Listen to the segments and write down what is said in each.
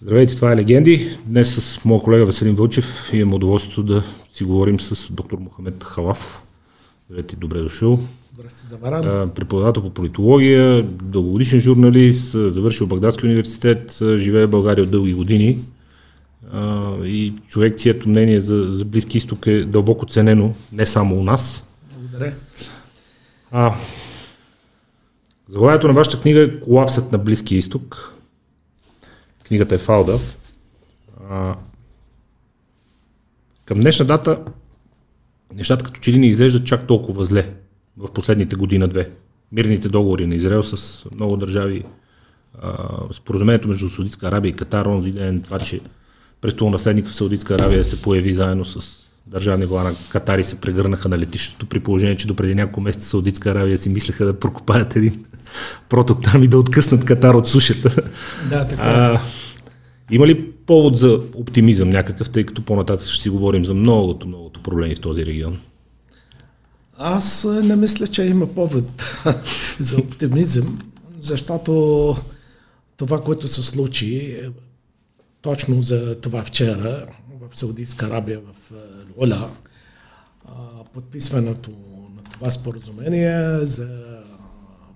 Здравейте, това е Легенди. Днес с моя колега Веселин Вълчев имам удоволствието да си говорим с доктор Мохамед Халав. Здравейте, добре дошъл. Здрасти, Заваран. Преподавател по политология, дългогодишен журналист, завършил Багдадски университет, живее в България от дълги години. И човек, чието мнение за, за Близки изток е дълбоко ценено, не само у нас. Благодаря. А, заглавието на вашата книга е Колапсът на Близкия изток. Книгата е Фалда. А, към днешна дата нещата като че ли не изглеждат чак толкова зле в последните година-две. Мирните договори на Израел с много държави, споразумението между Саудитска Арабия и Катар, онзи ден, това, че престолонаследник в Саудитска Арабия се появи заедно с държавни глава на Катари се прегърнаха на летището, при положение, че допреди няколко месеца Саудитска Аравия си мислеха да прокопаят един проток там и да откъснат Катар от сушата. Да, така. А, има ли повод за оптимизъм някакъв, тъй като по-нататък ще си говорим за многото, многото проблеми в този регион? Аз не мисля, че има повод за оптимизъм, защото това, което се случи точно за това вчера в Саудитска Арабия, в Луля, подписването на това споразумение за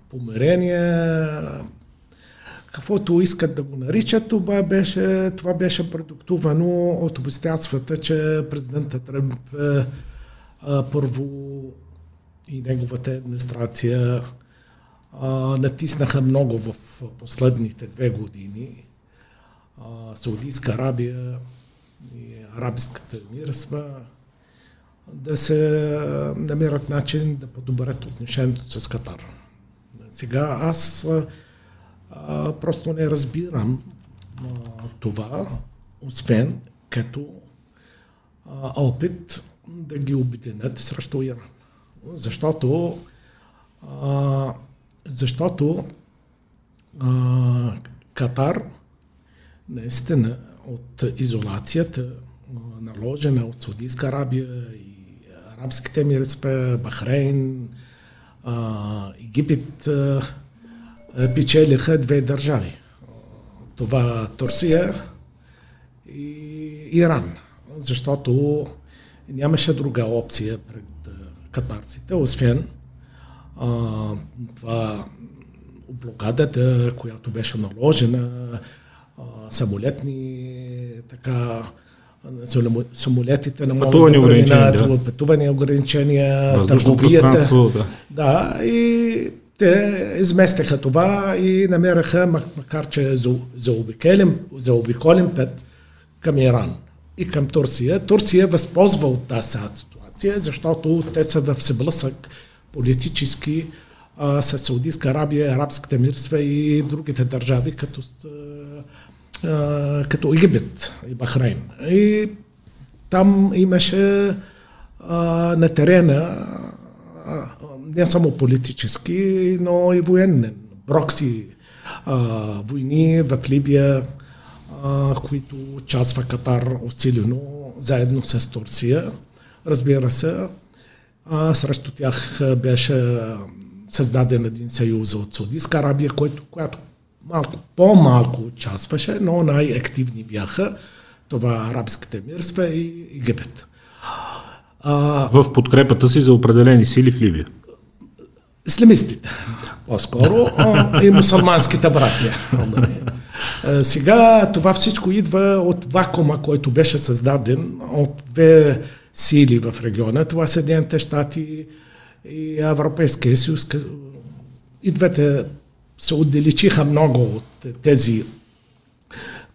помирение, каквото искат да го наричат, това беше, това беше продуктувано от обстоятелствата, че президентът Тръмп първо и неговата администрация а, натиснаха много в последните две години. А, Саудитска Арабия и арабската мирства да се намерят начин да подобрят отношението с Катар. Сега аз а, просто не разбирам а, това, освен като а, опит да ги обединят срещу Иран. Защото а, защото а, Катар наистина от изолацията, наложена от Саудитска Арабия арабските емирства, Бахрейн, Египет, печелиха две държави. Това Турция и Иран. Защото нямаше друга опция пред катарците, освен а, това блокадата, която беше наложена, а, самолетни така самолетите на пътувани да преминат, да. пътувани ограничения, търговията. Да. да, и те изместиха това и намераха, макар че заобиколим, заобиколим път към Иран и към Турция. Турция възползва от тази ситуация, защото те са в съблъсък политически а, с Саудитска Арабия, арабските мирства и другите държави, като, като Египет и Бахрейн. И там имаше а, на терена а, не само политически, но и военен. Брокси а, войни в Либия, а, които участва Катар усилено, заедно с Турция. Разбира се, а, срещу тях беше създаден един съюз от Саудитска Арабия, който, която малко по-малко участваше, но най-активни бяха това арабските мирства и Египет. А, в подкрепата си за определени сили в Ливия. Ислямистите, по-скоро, и мусулманските братия. Сега това всичко идва от вакуума, който беше създаден от две сили в региона. Това Съединените щати и Европейския съюз. И двете се отдалечиха много от тези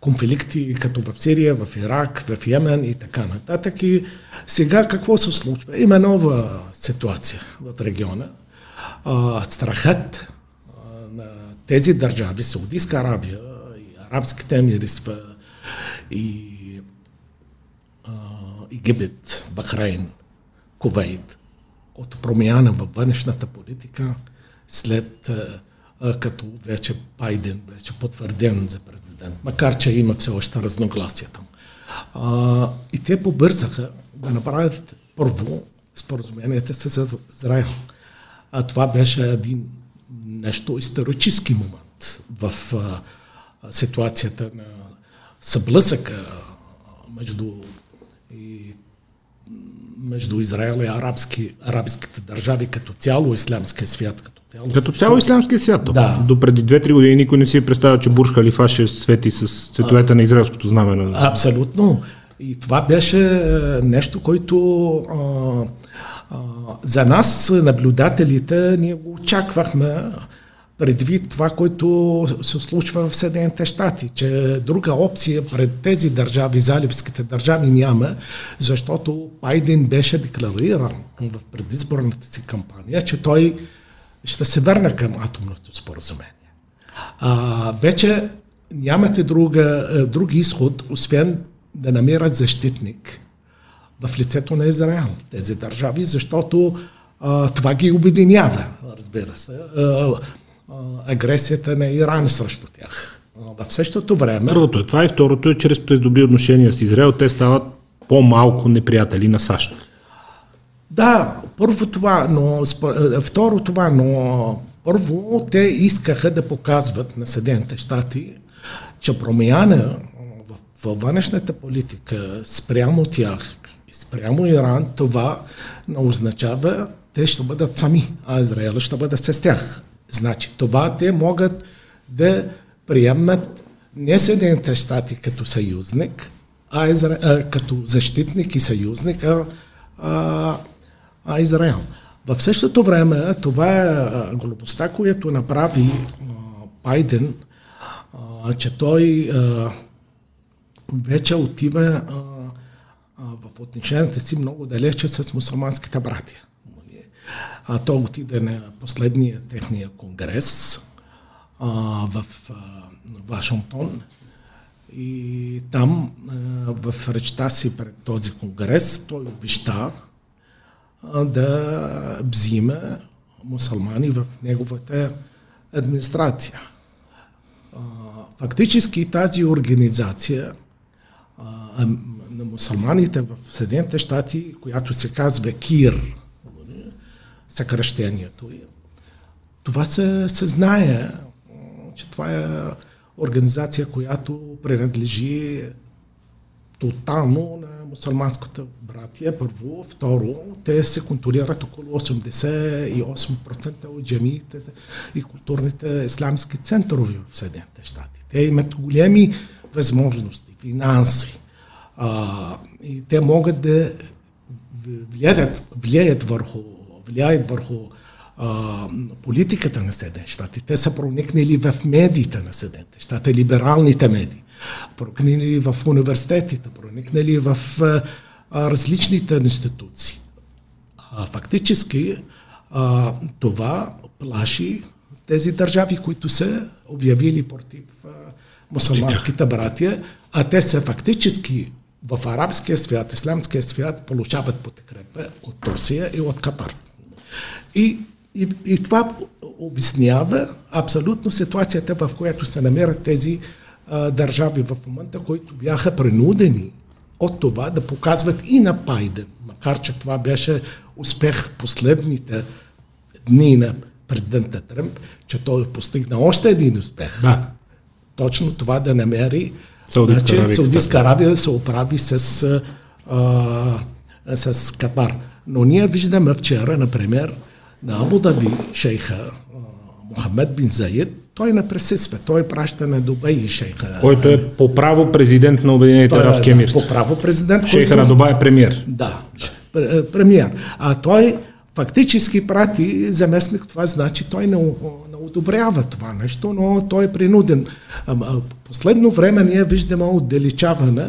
конфликти, като в Сирия, в Ирак, в Йемен и така нататък. И сега какво се случва? Има нова ситуация в региона. Страхът на тези държави, Саудитска Арабия и арабските емирства и Египет, Бахрейн, Кувейт, от промяна във външната политика след като вече Байден беше потвърден за президент, макар че има все още разногласия там. А, и те побързаха да направят първо споразуменията с Израел. А това беше един нещо исторически момент в а, ситуацията на съблъсъка между, между Израел и арабски, арабските държави като цяло, ислямския свят като цяло. Като цяло исламския свят. Да. До преди 2-3 години никой не си е представя, че Бурж Халифа ще свети с цветовете на израелското знаме. Абсолютно. И това беше е, нещо, което а, а, за нас, наблюдателите, ние го очаквахме предвид това, което се случва в Съединените щати, че друга опция пред тези държави, заливските държави няма, защото Байден беше деклариран в предизборната си кампания, че той ще се върне към атомното споразумение. А, вече нямате друга, е, друг изход, освен да намерят защитник в лицето на Израел, тези държави, защото а, това ги обединява, разбира се, а, агресията на Иран срещу тях. А, в същото време... Първото е това и второто е, чрез през добри отношения с Израел, те стават по-малко неприятели на САЩ. Да, първо това, но второ това, но първо те искаха да показват на Съединените щати, че промяна във външната политика спрямо тях и спрямо Иран, това не означава те ще бъдат сами, а Израел ще бъде с тях. Значи това те могат да приемат не Съединените щати като съюзник, а, Изра... като защитник и съюзник, а, а, а Израел. В същото време това е глупостта, която направи а, Байден, а, че той а, вече отива а, а, в отношенията си много далече с мусулманските братия. А той отиде на последния техния конгрес а, в а, Вашингтон и там а, в речта си пред този конгрес той обеща да взима мусулмани в неговата администрация. Фактически тази организация на мусулманите в Съединените щати, която се казва КИР, съкръщението. Това се, се знае, че това е организация, която принадлежи тотално на мусулманската братия, първо. Второ, те се контролират около 88% от джамиите и културните исламски центрове в Съединените щати. Те имат големи възможности, финанси. А, и те могат да влияят, влияят върху, влияят върху а, политиката на Съединените щати. Те са проникнали в медиите на Съединените щати, либералните медии, проникнали в университетите, проникнали в а, различните институции. А, фактически а, това плаши тези държави, които са обявили против а, мусулманските братия, а те са фактически в арабския свят, исламския свят получават подкрепа от Турция и от Катар. И, и, и това обяснява абсолютно ситуацията, в която се намерят тези а, държави в момента, които бяха принудени от това да показват и на Пайден, макар че това беше успех последните дни на президента Тръмп, че той постигна още един успех. Да. Точно това да намери Саудитска значи, Арабия, Саудитска Арабия да се оправи с, а, с Катар. Но ние виждаме вчера, например, на Абу Даби шейха Мохамед бин Заид, той не присъства, той праща на Дубай шейха. Който е по право президент на Обединените е, арабски да, емирства. По право президент. Шейха който- на Дубай е премьер. Да, пр- премьер. А той фактически прати заместник, това значи той не, не одобрява това нещо, но той е принуден. Последно време ние виждаме отдалечаване,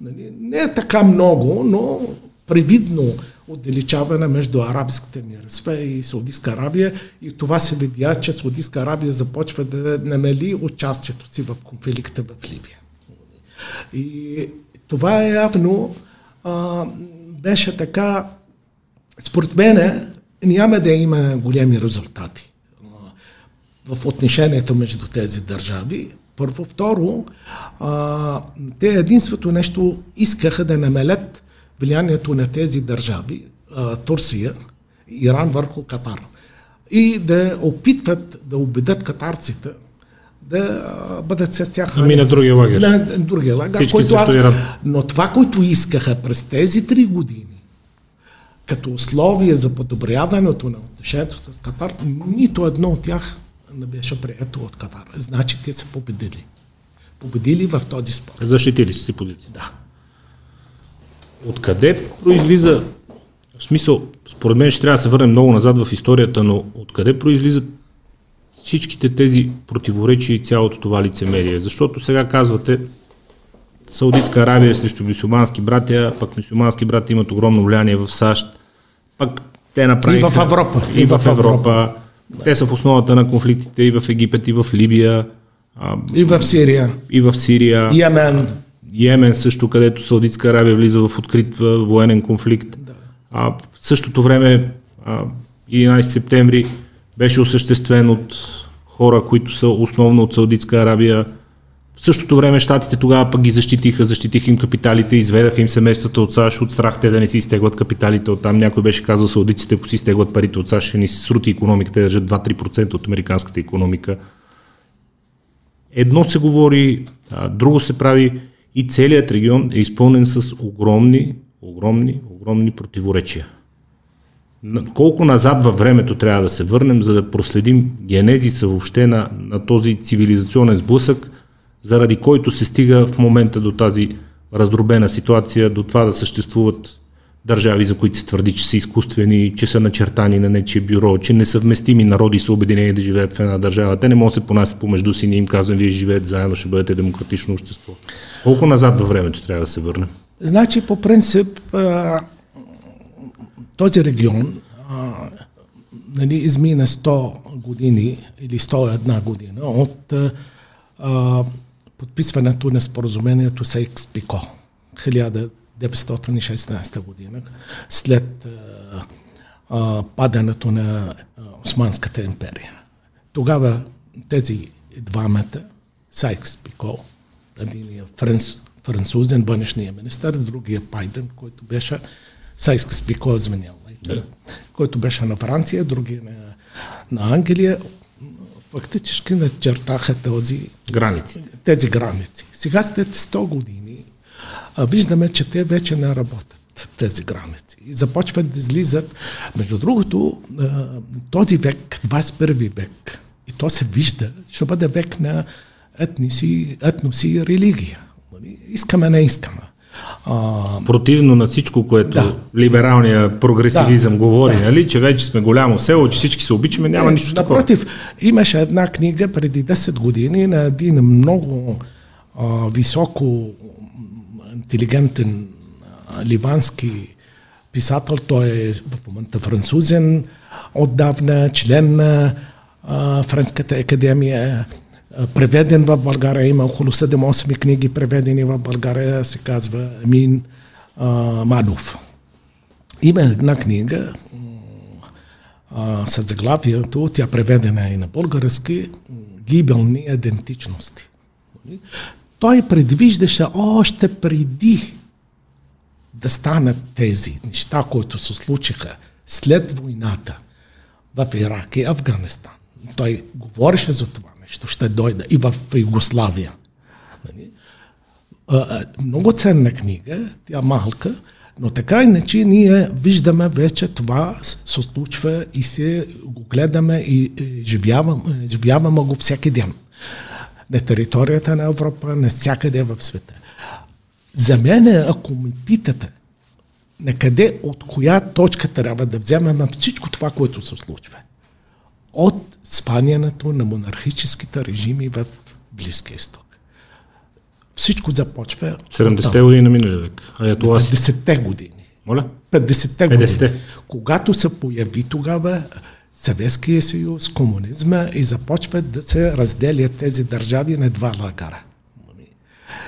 нали, не е така много, но привидно отдалечаване между арабските мирства и Саудитска Арабия и това се видя, че Саудитска Арабия започва да намали участието си в конфликта в Либия. И това е явно а, беше така, според мен няма да има големи резултати в отношението между тези държави. Първо, второ, а, те единството нещо искаха да намалят влиянието на тези държави, Турция, Иран върху Катар. И да опитват да убедят катарците да бъдат с тях. Ами на другия лагер. На другия лагер. Всички който аз, Иран. но това, което искаха през тези три години, като условие за подобряването на отношението с Катар, нито едно от тях не беше прието от Катар. Значи те са победили. Победили в този спор. Защитили си позиция. Да. Откъде произлиза, в смисъл, според мен ще трябва да се върнем много назад в историята, но откъде произлизат всичките тези противоречия и цялото това лицемерие? Защото сега казвате, Саудитска Аравия срещу мусулмански братя, пък мусулмански братя имат огромно влияние в САЩ, пък те направиха... И в Европа. И, в, Европа. Европа. Да. Те са в основата на конфликтите и в Египет, и в Либия. И в Сирия. И в Сирия. Йемен. Йемен също, където Саудитска Аравия влиза в открит военен конфликт. Да. А, в същото време, а, 11 септември, беше осъществен от хора, които са основно от Саудитска Арабия. В същото време щатите тогава пък ги защитиха, защитиха им капиталите, изведаха им семействата от САЩ от страх те да не си изтеглят капиталите от там. Някой беше казал саудиците, ако си изтеглят парите от САЩ, ще ни се срути економиката, държат 2-3% от американската економика. Едно се говори, друго се прави и целият регион е изпълнен с огромни, огромни, огромни противоречия. Колко назад във времето трябва да се върнем, за да проследим генезиса въобще на, на този цивилизационен сблъсък, заради който се стига в момента до тази раздробена ситуация, до това да съществуват държави, за които се твърди, че са изкуствени, че са начертани на нечие бюро, че несъвместими народи са обединени да живеят в една държава. Те не могат да се понасят помежду си, ние им казвам, вие живеете заедно, ще бъдете демократично общество. Колко назад във времето трябва да се върнем? Значи, по принцип, този регион нали, измина 100 години или 101 година от подписването на споразумението Сейкс-Пико 1916 година, след а, а, падането на Османската империя. Тогава тези двамата, Сайкс-Пико, един е франц, французен външния министър, другия Пайден, който беше Сайкс-Пико, извинявайте, да. който беше на Франция, другия на, на Англия, фактически начертаха този, граници. тези граници. Сега след 100 години виждаме, че те вече не работят тези граници. И започват да излизат. Между другото, този век, 21 век, и то се вижда, ще бъде век на етноси, етноси и религия. Нали? Искаме, не искаме. А, Противно на всичко, което да. либералния прогресивизъм да, говори, да. нали, че вече сме голямо село, че всички се обичаме, няма е, нищо такова. Напротив, имаше една книга преди 10 години на един много а, високо интелигентен ливански писател, той е в момента французен, отдавна член на Френската академия преведен в България, има около 7-8 книги преведени в България, се казва Мин а, Мадов. Има една книга а, с заглавието, тя преведена и на български, гибелни идентичности. Той предвиждаше още преди да станат тези неща, които се случиха след войната в Ирак и Афганистан. Той говореше за това нещо ще дойде и в Югославия. Нали? Много ценна книга, тя малка, но така иначе ние виждаме вече това се случва и се го гледаме и живяваме, живяваме го всеки ден. На територията на Европа, на всякъде в света. За мен, ако ми питате, на къде, от коя точка трябва да вземем всичко това, което се случва от сванянето на монархическите режими в Близкия изток. Всичко започва... 70-те години на миналия век. Аятола 50-те години. Моля? 50-те години. 50 Когато се появи тогава Съветския съюз, комунизма и започват да се разделят тези държави на два лагара.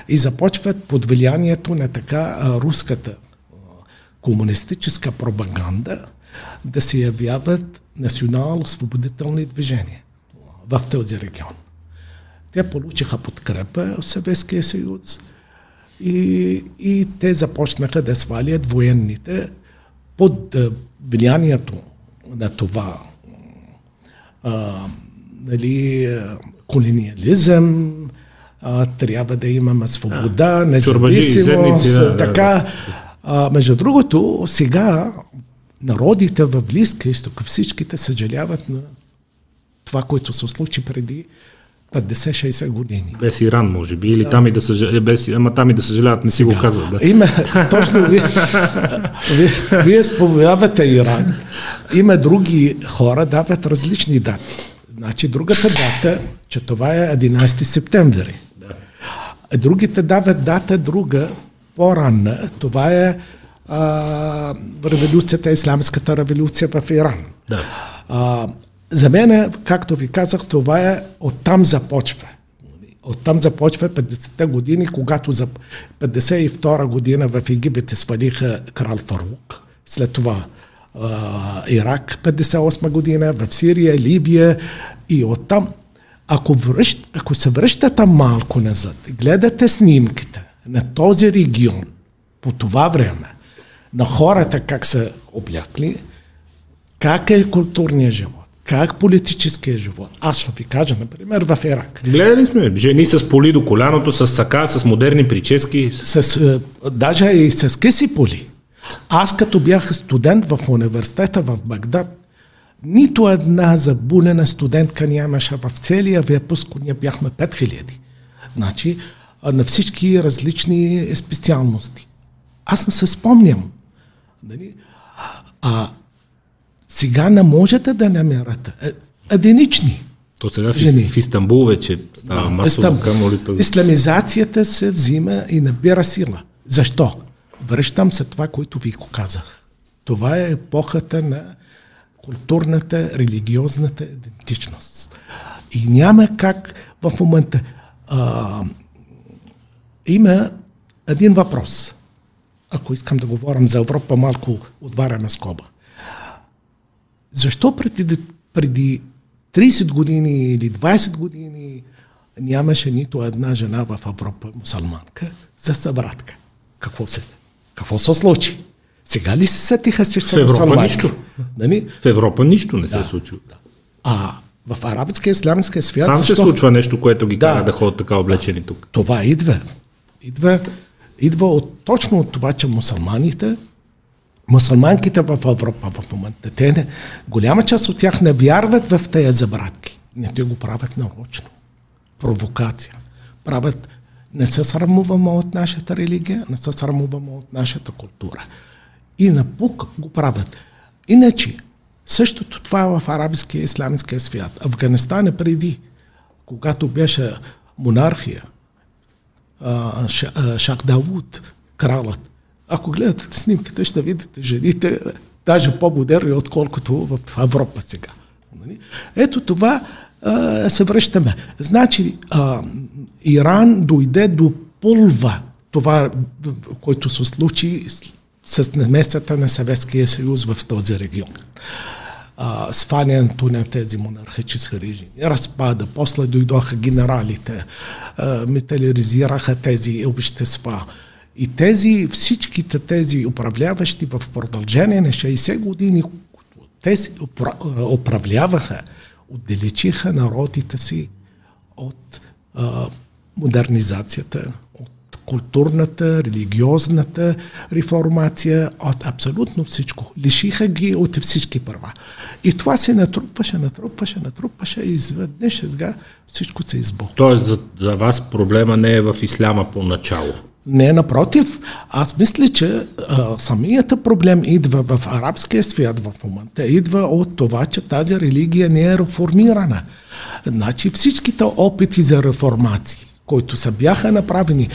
И започват под влиянието на така руската комунистическа пропаганда да се явяват национално-освободителни движения в този регион. Те получиха подкрепа от Съветския съюз и, и те започнаха да свалят военните под влиянието на това нали, колониализъм, а, трябва да имаме свобода, А, независимост, седници, да, да, така. да. А, между другото, сега народите в Близка изток, всичките съжаляват на това, което се случи преди 50-60 години. Без Иран, може би, или там и да съжаляват, без, ама там и да съжаляват, не си го казват. Да. Има, точно вие, вие, вие споменавате Иран. Има други хора, дават различни дати. Значи другата дата, че това е 11 септември. Да. Другите дават дата друга, по-ранна. Това е а, революцията, исламската революция в Иран. Да. А, за мен, както ви казах, това е оттам започва. Оттам започва 50-те години, когато за 52 година в Египет свалиха крал Фарук. След това а, Ирак 58 година, в Сирия, Либия и оттам. Ако, връщ, ако се връщате малко назад гледате снимките на този регион по това време, на хората как са облякли, как е културният живот, как политическия живот. Аз ще ви кажа, например, в Ирак. Гледали сме жени с поли до коляното, с сака, с модерни прически. С, е, даже и с къси поли. Аз като бях студент в университета в Багдад, нито една забунена студентка нямаше в целия выпуск, ние бяхме 5000. Значи, на всички различни специалности. Аз не се спомням. Нали? А сега не можете да намерате е, единични. То сега в, Жени. в Истанбул вече става масово, Истам- камо ли пък. Исламизацията се взима и набира сила. Защо? Връщам се това, което ви го казах. Това е епохата на културната, религиозната идентичност. И няма как в момента. А, има един въпрос. Ако искам да говорим за Европа, малко отваряме скоба. Защо преди, преди 30 години или 20 години нямаше нито една жена в Европа, мусулманка, за събратка? Какво се, какво се случи? Сега ли се сетиха, че са В Европа мусулманки? нищо. Нали? В Европа нищо не се е случило. А в арабския, ислямския свят... Там се защо? случва нещо, което ги Да. кара да ходят така облечени тук. Това идва. Идва, идва от, точно от това, че мусулманите, мусулманките в Европа в момента, те не, голяма част от тях не вярват в тези забратки. Не, те го правят нарочно. Провокация. Правят, не се срамуваме от нашата религия, не се срамуваме от нашата култура. И напук го правят. Иначе, същото това е в арабския и исламския свят. Афганистан е преди, когато беше монархия, а, Ша- а, Шак Дауд, кралът. Ако гледате снимките, ще видите жените даже по-модерни, отколкото в Европа сега. Нали? Ето това се връщаме. Значи, Иран дойде до пулва това, което се случи с намесата на Съветския съюз в този регион а, свалянето на тези монархически режими, разпада, после дойдоха генералите, а, метализираха тези общества. И тези, всичките тези управляващи в продължение на 60 години, упра- управляваха, отдалечиха народите си от а, модернизацията, от културната, религиозната реформация, от абсолютно всичко. Лишиха ги от всички права. И това се натрупваше, натрупваше, натрупваше и изведнъж сега всичко се избухва. Тоест за, за вас проблема не е в исляма поначало. Не, напротив, аз мисля, че а, самият проблем идва в арабския свят в момента, идва от това, че тази религия не е реформирана. Значи всичките опити за реформации, които са бяха направени,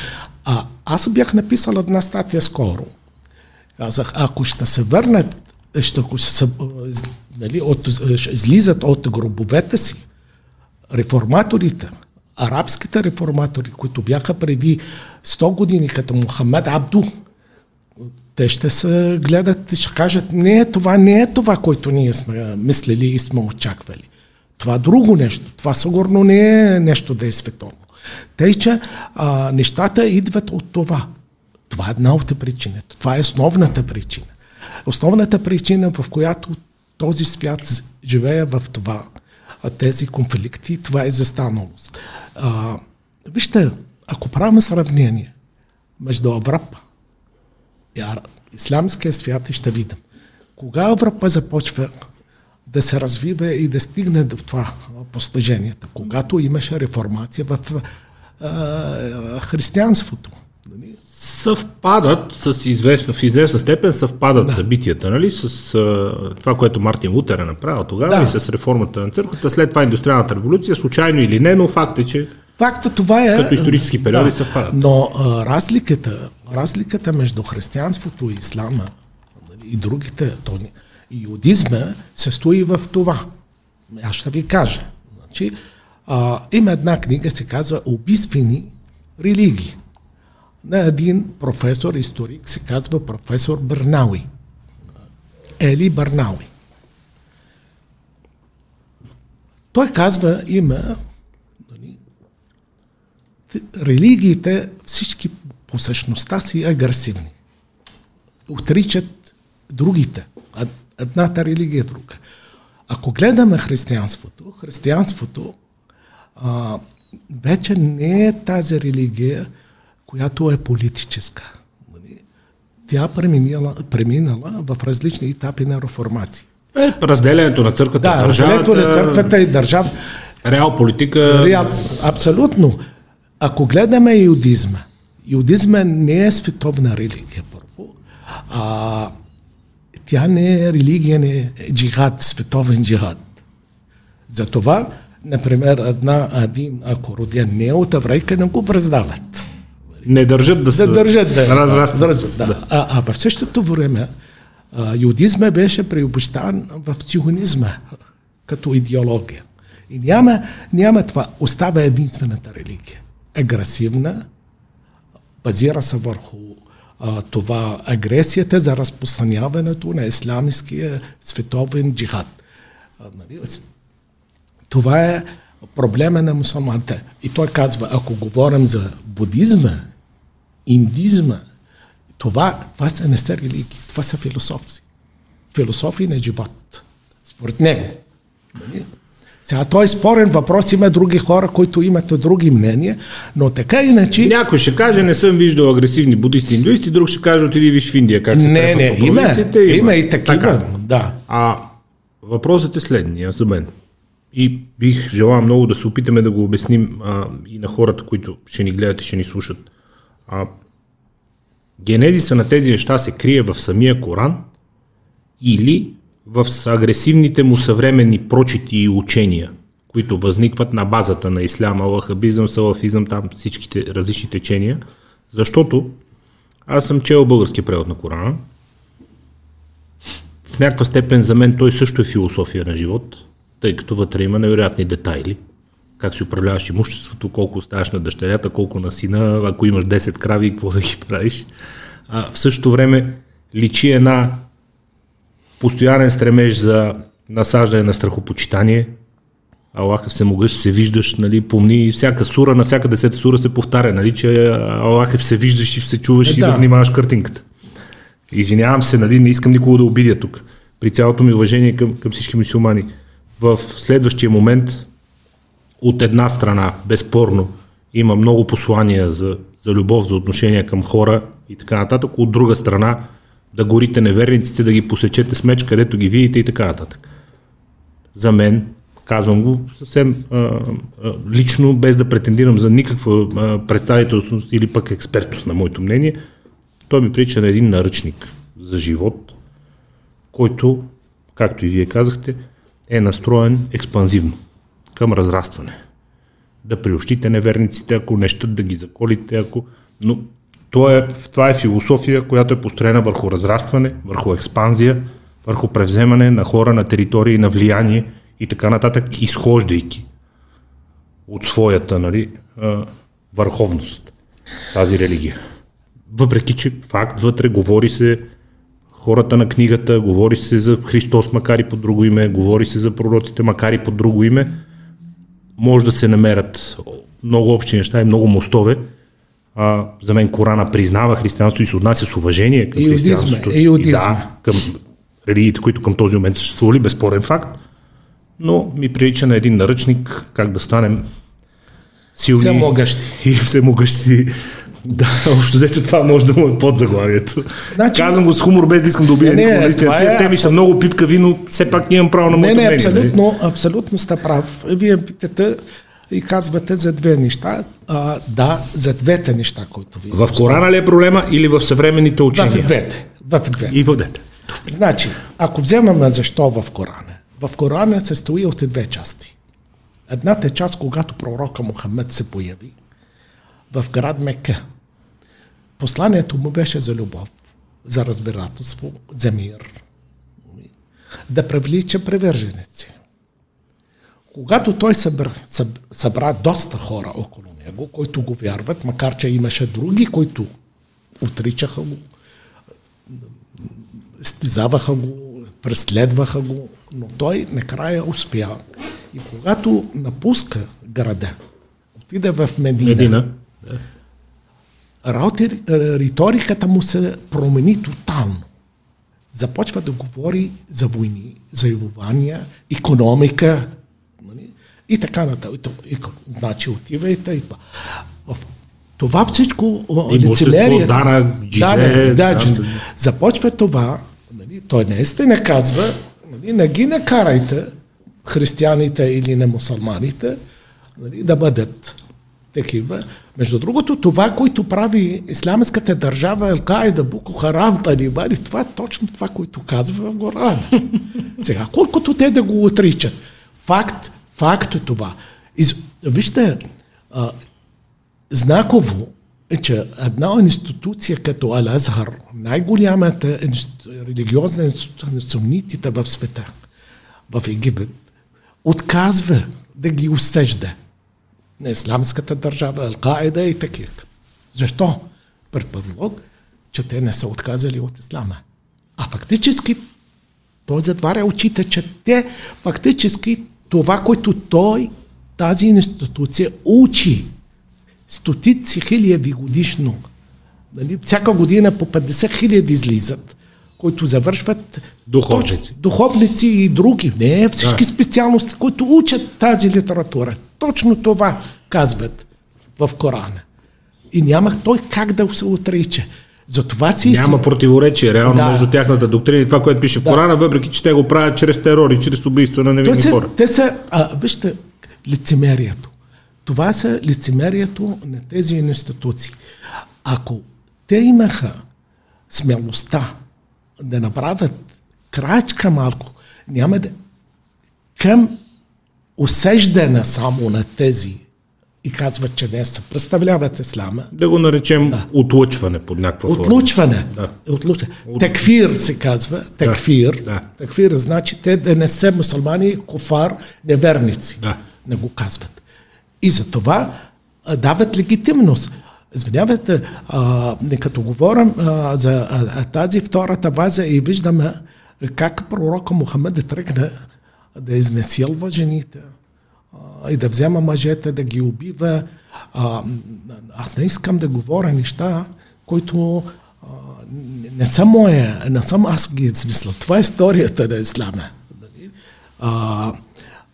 а аз бях написал една статия скоро. Казах, ако ще се върнат, ще се, нали, от, излизат от гробовете си, реформаторите, арабските реформатори, които бяха преди 100 години, като Мухамед Абду, те ще се гледат и ще кажат, не, това не е това, което ние сме мислили и сме очаквали. Това е друго нещо. Това сигурно не е нещо да е световно. Тъй, че а, нещата идват от това. Това е една от причините. Това е основната причина. Основната причина, в която този свят живее в това тези конфликти. Това е застаналост. А, вижте, ако правим сравнение между Европа и ислямския свят, ще видим. Кога Европа започва да се развива и да стигне до това постижението? Когато имаше реформация в а, християнството. Съвпадат с известно, в известна степен съвпадат да. събитията, нали? С а, това, което Мартин Лутер е направил тогава да. и с реформата на църквата. След това индустриалната революция, случайно или не, но факт е, че Факта това е... Като исторически периоди да, съвпадат. Но а, разликата, разликата между християнството и ислама нали, и другите, то, и юдизма се стои в това. Аз ще ви кажа. Значи, а, има една книга, се казва Убийствени религии. На един професор, историк, се казва професор Бърнауи. Ели Бърнауи. Той казва, има нали, религиите, всички по същността си агресивни. Отричат другите. Едната религия е друга. Ако гледаме християнството, християнството а, вече не е тази религия, която е политическа. Тя преминала, преминала в различни етапи на реформации. Е, разделянето на църквата да, разделянето на църквата и държава. Реал политика. Реал, абсолютно. Ако гледаме иудизма, иудизма не е световна религия, първо. А, тя не е религия, не е джихад, световен джихад. Затова Например, една, един, ако роден не е от еврейка, не го признават. Не държат да се да държат да, разрастват. Да, да. А, а в същото време а, юдизма беше преобещан в ционизма като идеология. И няма, няма това. Остава единствената религия. Агресивна, базира се върху а, това агресията за разпространяването на исламския световен джихад. А, нали? Това е проблема на мусулманите. И той казва, ако говорим за будизма, индизма, това, това са не са религии, това са философи. Философии на живот. Според него. Нали? Сега той е спорен въпрос, има други хора, които имат други мнения, но така иначе... Някой ще каже, не съм виждал агресивни будисти индуисти, друг ще каже, отиди виж в Индия, как се Не, не, има, има, има и такива, така. да. А въпросът е следния за мен и бих желал много да се опитаме да го обясним а, и на хората, които ще ни гледат и ще ни слушат. А, генезиса на тези неща се крие в самия Коран или в агресивните му съвременни прочити и учения, които възникват на базата на исляма, лахабизъм, салафизъм, там всичките различни течения, защото аз съм чел българския превод на Корана. В някаква степен за мен той също е философия на живот – тъй като вътре има невероятни детайли. Как си управляваш имуществото, колко оставаш на дъщерята, колко на сина, ако имаш 10 крави, какво да ги правиш. А, в същото време личи една постоянен стремеж за насаждане на страхопочитание. Аллах е всемогъщ, се виждаш, нали, помни, всяка сура, на всяка десета сура се повтаря, нали, че Аллах е виждаш и се чуваш е, и да. да внимаваш картинката. Извинявам се, нали, не искам никого да обидя тук. При цялото ми уважение към, към всички мусулмани в следващия момент от една страна, безспорно, има много послания за, за любов, за отношения към хора и така нататък. От друга страна, да горите неверниците, да ги посечете с меч, където ги видите и така нататък. За мен, казвам го съвсем а, а, лично, без да претендирам за никаква а, представителност или пък експертност на моето мнение, той ми прилича на един наръчник за живот, който, както и вие казахте, е настроен експанзивно към разрастване. Да приобщите неверниците, ако не щат да ги заколите, ако... Но това е, това е философия, която е построена върху разрастване, върху експанзия, върху превземане на хора на територии, на влияние и така нататък, изхождайки от своята нали, върховност тази религия. Въпреки, че факт вътре говори се хората на книгата, говори се за Христос, макар и по друго име, говори се за пророците, макар и по друго име, може да се намерят много общи неща и много мостове. А, за мен Корана признава християнството и се отнася с уважение към християнството. И, и да, към религиите, които към този момент съществували, безспорен факт. но ми прилича на един наръчник как да станем силни Всемогъщи. и всемогъщи. Да, общо взето това може да му е под заглавието. Значи- Казвам го с хумор, без да искам да убия Не, не, никого. Наистина, тези е теми са много пипкави, но все пак имам право на Не, моето не, мнение. нали? абсолютно, абсолютно сте прав. Вие питате и казвате за две неща. А, да, за двете неща, които ви. В Корана ли е проблема или в съвременните В учения? двете. В двете. И в двете. Значи, ако вземем защо в Корана. В Корана се стои от две части. Едната е част, когато пророка Мухаммед се появи в град Мека. Посланието му беше за любов, за разбирателство, за мир. Да привлича привърженици. Когато той събра, съб, събра доста хора около него, които го вярват, макар че имаше други, които отричаха го, стизаваха го, преследваха го, но той накрая успя. И когато напуска града, отиде в Медина, Медина. Работи, риториката му се промени тотално. Започва да говори за войни, завоювания, економика нали? и така нататък. Значи отивайте и това. В това всичко лицемерието- данък, джизе, да, да, джизе. Започва това, нали, той наистина казва, нали, не ги накарайте християните или не мусулманите нали, да бъдат такива. Между другото, това, което прави исламската държава, Ал-Каида, Буко Харам, Талибани, това е точно това, което казва в Корана. Сега, колкото те да го отричат, факт, факт е това. Из, вижте, а, знаково е, че една институция като Ал-Азхар, най-голямата инст- религиозна институция на сунитите в света, в Египет, отказва да ги усежда на исламската държава, Ал-Каида и такива. Защо? Предполог, че те не са отказали от ислама. А фактически той затваря очите, че те фактически това, което той, тази институция учи стотици хиляди годишно, нали, всяка година по 50 хиляди излизат, които завършват Духовници. Духовници и други. Не всички Да. специалности, които учат тази литература. Точно това казват в Корана. И няма той как да се отрича. Затова си Няма противоречие реално Да. между тяхната доктрина и това, което пише в Да. Корана, въпреки че те го правят чрез терор и чрез убийства на Те невинни са, хора. те са а, вижте, лицемерието. Това са лицемерието на тези институции. Ако те имаха смелостта да направят крачка малко, няма да към усеждане само на тези и казват, че не се представляват ислама, Да го наречем отлъчване под някаква форма. Отлучване. Да. Отлучване. Такфир се казва. Такфир. да. Такфир значи те да не са мусулмани, кофар, неверници. Да. Не го казват. И за това дават легитимност. Извинявайте, а, като говорим а, за а, тази втората ваза и виждаме как пророка Мухамед тръгна да изнасилва жените а, и да взема мъжете, да ги убива. А, аз не искам да говоря неща, които а, не, са моя, не съм аз ги измисля. Това е историята на Ислама. Нали?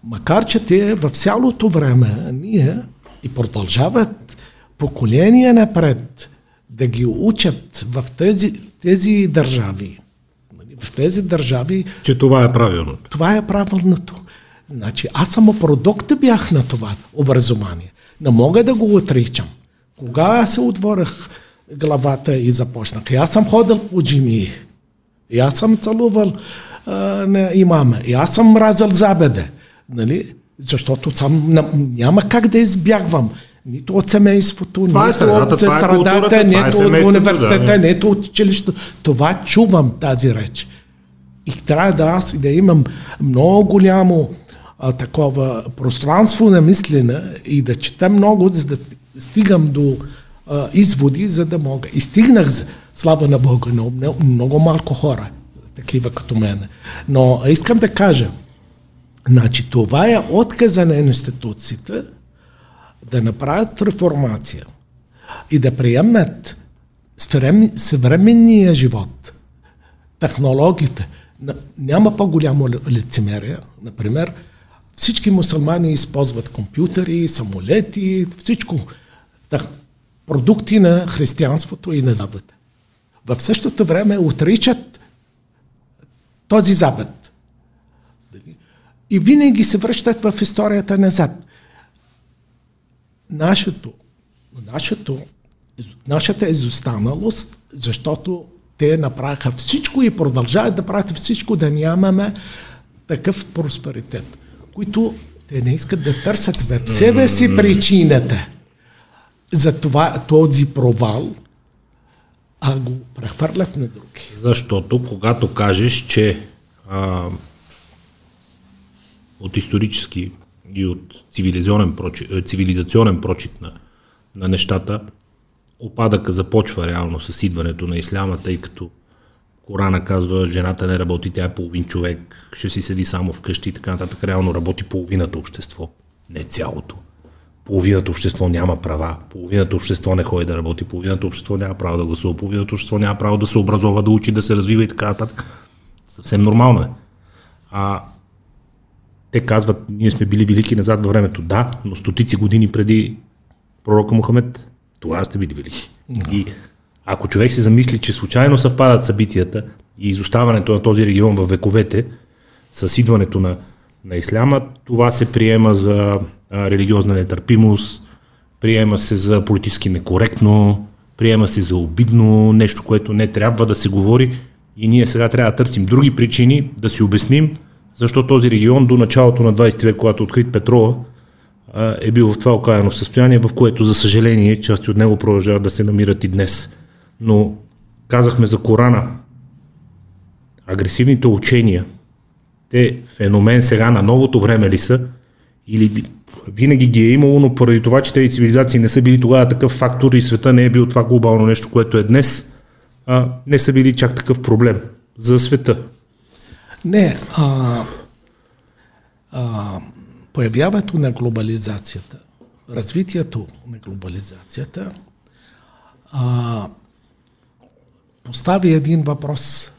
Макар, че те в цялото време ние и продължават поколения напред да ги учат в тези, тези държави. В тези държави Че това е правилното. това е правилното. Значи, аз само продукта бях на това образование. Не мога да го отричам. Кога се отворих главата и започнах? И аз съм ходил по джимии. И аз съм целувал а, на имама. И аз съм мразил забеде. Нали? Защото ням- няма как да избягвам. Нито от семейството, Това е нито от това е културата, средата, това е нито от университета, да. нито от училището. Това чувам тази реч. И трябва да аз и да имам много голямо а, такова пространство на мислене и да чета много, за да стигам до а, изводи, за да мога. И стигнах, слава на Бога, но много, малко хора, такива като мен. Но искам да кажа, значи това е отказа на институциите да направят реформация и да приемат съвремен- съвременния живот, технологиите. Няма по-голямо ли- лицемерие. Например, всички мусулмани използват компютъри, самолети, всичко. Продукти на християнството и на Запада. В същото време отричат този Запад. И винаги се връщат в историята назад. Нашето, нашето, нашата изостаналост, защото те направиха всичко и продължават да правят всичко, да нямаме такъв просперитет, които те не искат да търсят в себе си причината за това, този провал, а го прехвърлят на други. Защото когато кажеш, че а, от исторически и от цивилизационен прочит, е, цивилизационен прочит на, на нещата, опадъка започва реално с идването на исляма, тъй като Корана казва, жената не работи, тя е половин човек, ще си седи само вкъщи и така нататък. Реално работи половината общество, не цялото. Половината общество няма права, половината общество не ходи да работи, половината общество няма право да гласува, половината общество няма право да се образова, да учи, да се развива и така нататък. Съвсем нормално е. А те казват, ние сме били велики назад във времето. Да, но стотици години преди пророка Мухамед, тогава сте били велики. И ако човек се замисли, че случайно съвпадат събитията и изоставането на този регион в вековете с идването на, на исляма, това се приема за а, религиозна нетърпимост, приема се за политически некоректно, приема се за обидно, нещо, което не трябва да се говори и ние сега трябва да търсим други причини да си обясним защо този регион до началото на 20 век, когато открит петрола, е бил в това окаяно състояние, в което, за съжаление, части от него продължават да се намират и днес. Но казахме за Корана, агресивните учения, те феномен сега на новото време ли са, или винаги ги е имало, но поради това, че тези цивилизации не са били тогава такъв фактор и света не е бил това глобално нещо, което е днес, а, не са били чак такъв проблем за света. Не, а, а, появяването на глобализацията, развитието на глобализацията а, постави един въпрос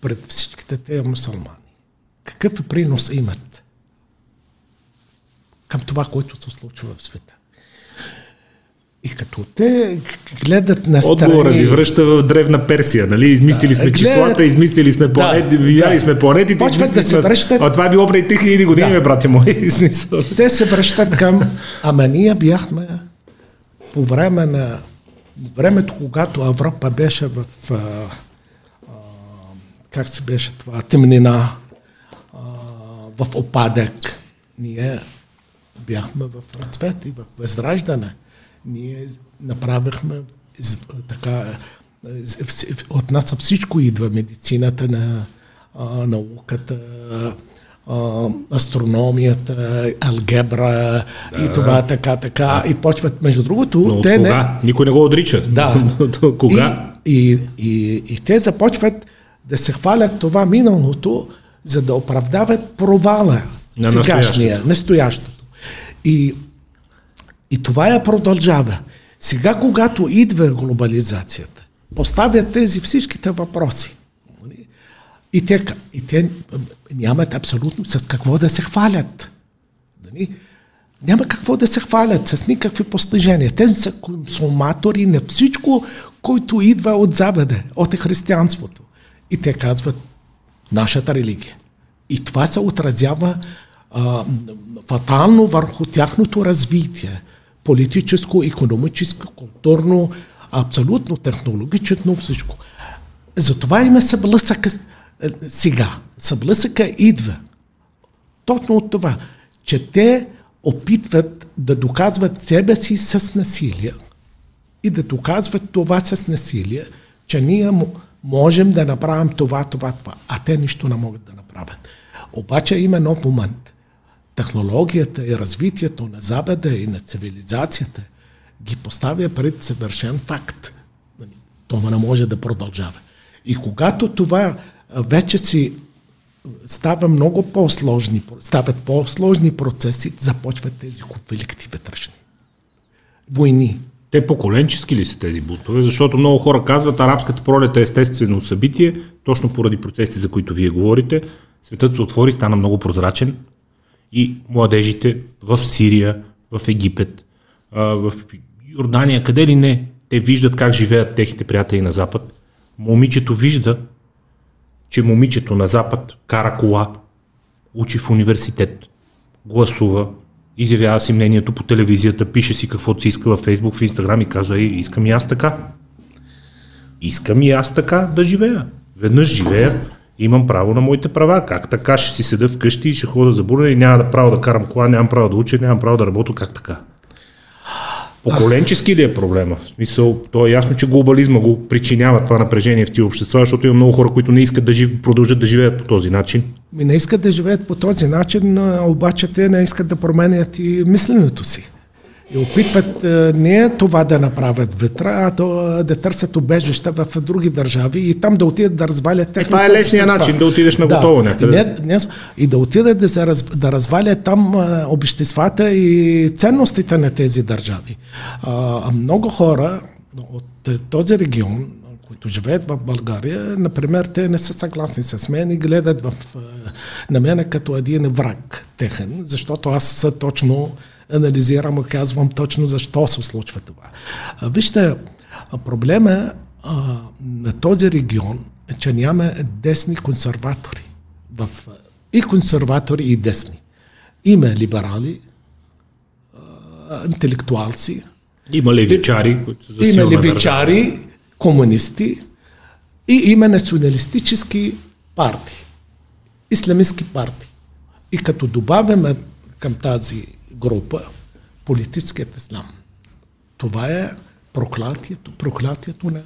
пред всичките тези мусулмани. Какъв е принос имат към това, което се случва в света? И като те гледат на страни... Отговора ви връща в древна Персия, нали? Измислили сме да, числата, гледат... измислили сме планети, да, видяли да. сме планетите. Почват да се връщат... А това е било преди 3000 години, да. брате мои. те се връщат към... Ама ние бяхме по време на... Времето, когато Европа беше в... А, а, как се беше това? Тъмнина. А, в опадък. Ние бяхме в разцвет и в възраждане ние направихме така, от нас всичко идва, медицината на а, науката, а, астрономията, алгебра да, и това така, така. Да. И почват, между другото, Но те кога? не... Никой не го отрича. Да. кога? И, и, и, и те започват да се хвалят това миналото, за да оправдават провала на сегашния, настоящото. И и това я продължава. Сега, когато идва глобализацията, поставят тези всичките въпроси. И те, и те нямат абсолютно с какво да се хвалят. Нали? Няма какво да се хвалят с никакви постижения. Те са консуматори на всичко, което идва от Запада, от християнството. И те казват нашата религия. И това се отразява а, фатално върху тяхното развитие политическо, економическо, културно, абсолютно технологично всичко. Затова има съблъсъка е, сега. Съблъсъка идва точно от това, че те опитват да доказват себе си с насилие и да доказват това с насилие, че ние можем да направим това, това, това, а те нищо не могат да направят. Обаче има нов момент технологията и развитието на Запада и на цивилизацията ги поставя пред съвършен факт. Нали, това не може да продължава. И когато това вече си става много по-сложни, стават по-сложни процеси, започват тези конфликти вътрешни. Войни. Те поколенчески ли са тези бунтове? Защото много хора казват, арабската пролет е естествено събитие, точно поради процесите, за които вие говорите. Светът се отвори, стана много прозрачен, и младежите в Сирия, в Египет, в Йордания, къде ли не, те виждат как живеят техните приятели на Запад. Момичето вижда, че момичето на Запад кара кола, учи в университет, гласува, изявява си мнението по телевизията, пише си каквото си иска във Фейсбук, в Инстаграм и казва, искам и аз така. Искам и аз така да живея. Веднъж живея, имам право на моите права. Как така ще си седа вкъщи и ще хода за буря и няма да право да карам кола, нямам право да уча, нямам право да работя, как така? Поколенчески ли е проблема? В смисъл, то е ясно, че глобализма го причинява това напрежение в тия общества, защото има много хора, които не искат да жив... продължат да живеят по този начин. Ми не искат да живеят по този начин, обаче те не искат да променят и мисленето си. И опитват е, не това да направят вътре, а да, да търсят убежища в други държави и там да отидат да развалят техните Това е лесният начин, да отидеш на готово да, някъде. Не, не, и да отидат да, се раз, да развалят там е, обществата и ценностите на тези държави. А, много хора от този регион, които живеят в България, например, те не са съгласни с мен и гледат в, е, на мен като един враг техен, защото аз точно анализирам и казвам точно защо се случва това. Вижте, проблема на този регион е, че няма десни консерватори. В, и консерватори, и десни. Има либерали, интелектуалци. Има левичари, които за Има левичари, комунисти и има националистически партии, исламистски партии. И като добавяме към тази група политическият ислам. Това е проклятието, проклятието на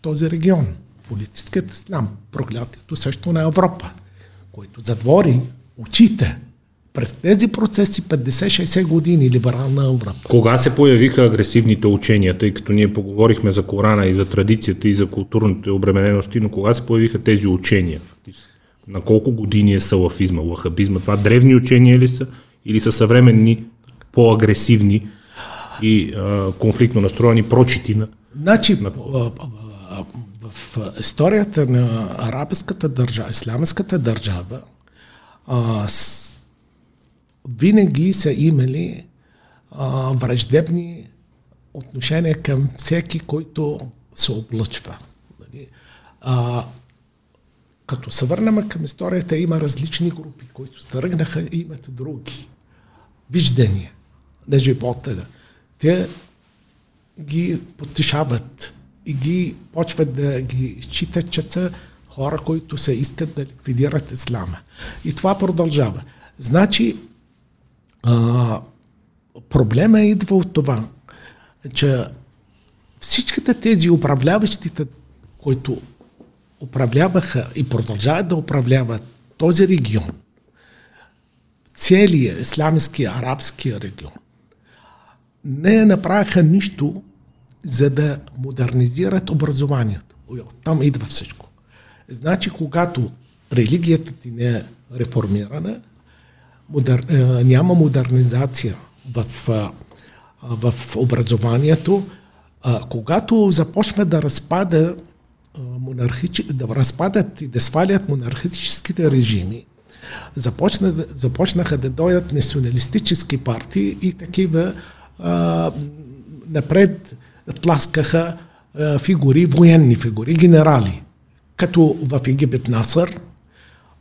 този регион. Политическият ислам, проклятието също на Европа, който затвори очите през тези процеси 50-60 години либерална Европа. Кога се появиха агресивните учения, тъй като ние поговорихме за Корана и за традицията и за културните обременености, но кога се появиха тези учения? На колко години е салафизма, лахабизма? Това древни учения ли са или са съвременни по-агресивни и а, конфликтно настроени прочити на... Значи, на... в историята на арабската държава, исламската държава, а, с, винаги са имали а, враждебни отношения към всеки, който се облъчва. Нали? А, като се върнем към историята, има различни групи, които тръгнаха и имат други виждания на живота. Те ги потешават и ги почват да ги считат, че са хора, които се искат да ликвидират ислама. И това продължава. Значи, а, проблема идва от това, че всичките тези управляващите, които управляваха и продължават да управляват този регион, целия исламски арабски регион, не направиха нищо, за да модернизират образованието. Там идва всичко. Значи, когато религията ти не е реформирана, модер, е, няма модернизация в, в образованието, когато започва да разпада монархич... да разпадат и да свалят монархическите режими, започна, започнаха да дойдат националистически партии и такива а, напред тласкаха а, фигури, военни фигури, генерали, като в Египет Насър,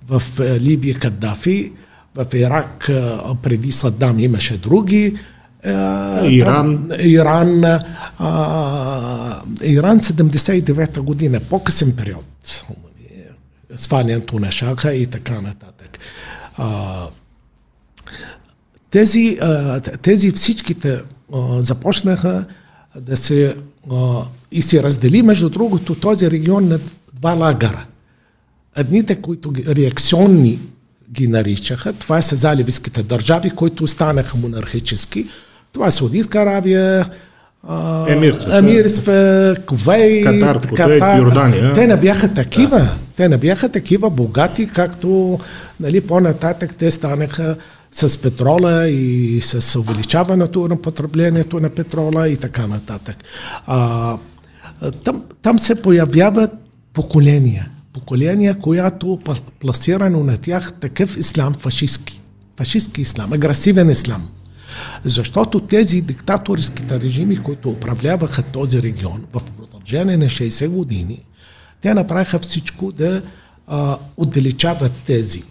в Либия Каддафи, в Ирак а, преди Саддам имаше други, Иран. Там, Иран, а, Иран 79-та година, по-късен период. Свалянето на шаха и така нататък. А, тези, а, тези всичките а, започнаха да се а, и се раздели, между другото, този регион на два лагера. Едните, които реакционни ги наричаха, това са заливиските държави, които останаха монархически. Това е Саудитска Арабия, Емирства, Кувей, Катар, Катар, Йордания. Те не бяха такива. Да. Те не бяха такива богати, както нали, по-нататък те станаха с петрола и с увеличаването на потреблението на петрола и така нататък. А, там, там се появяват поколения. Поколения, която пласирано на тях такъв ислам фашистски. фашистски ислам, агресивен ислам. Защото тези диктаторските режими, които управляваха този регион в продължение на 60 години, те направиха всичко да а, отдалечават тези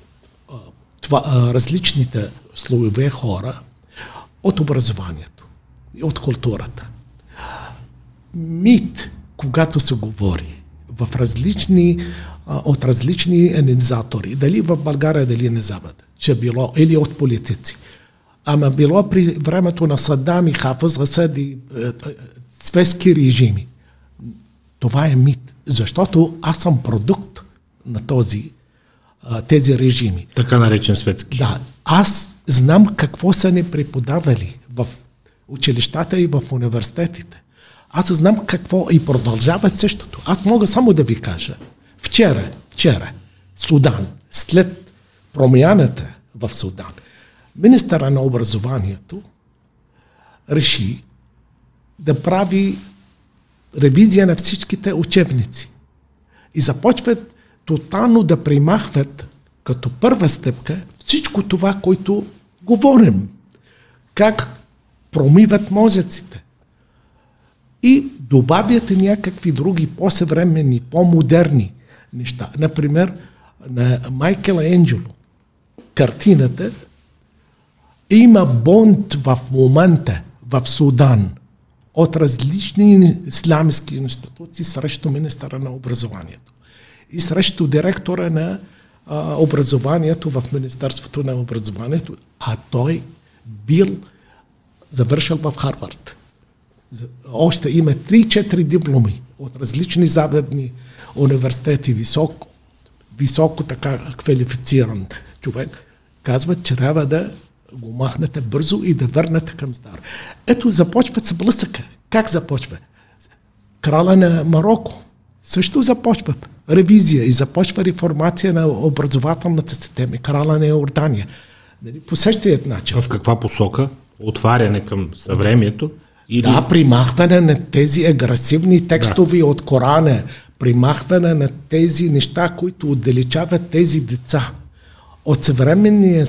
това, различните слоеве хора от образованието и от културата. Мит, когато се говори в различни, от различни анализатори, дали в България, дали на Запад, че било, или от политици, ама било при времето на Саддам и Хафъз, Асад и е, е, светски режими. Това е мит, защото аз съм продукт на този, тези режими. Така наречен светски. Да. Аз знам какво са ни преподавали в училищата и в университетите. Аз знам какво и продължава същото. Аз мога само да ви кажа. Вчера, вчера, Судан, след промяната в Судан, министъра на образованието реши да прави ревизия на всичките учебници. И започват тотално да примахват като първа стъпка всичко това, което говорим. Как промиват мозъците. И добавят някакви други по-съвременни, по-модерни неща. Например, на Майкела Енджело картината има бонд в момента в Судан от различни исламски институции срещу министъра на образованието и срещу директора на а, образованието в Министерството на образованието, а той бил завършил в Харвард. Още има 3-4 дипломи от различни западни университети, високо, високо така квалифициран човек. Казват, че трябва да го махнете бързо и да върнете към стар. Ето, започва с блъсъка. Как започва? Краля на Марокко също започва ревизия и започва реформация на образователната система. Краля на Йордания. Нали, по същия начин. В каква посока? Отваряне към съвремието? Или... Да, примахване на тези агресивни текстове да. от Корана, примахване на тези неща, които отдалечават тези деца от съвременния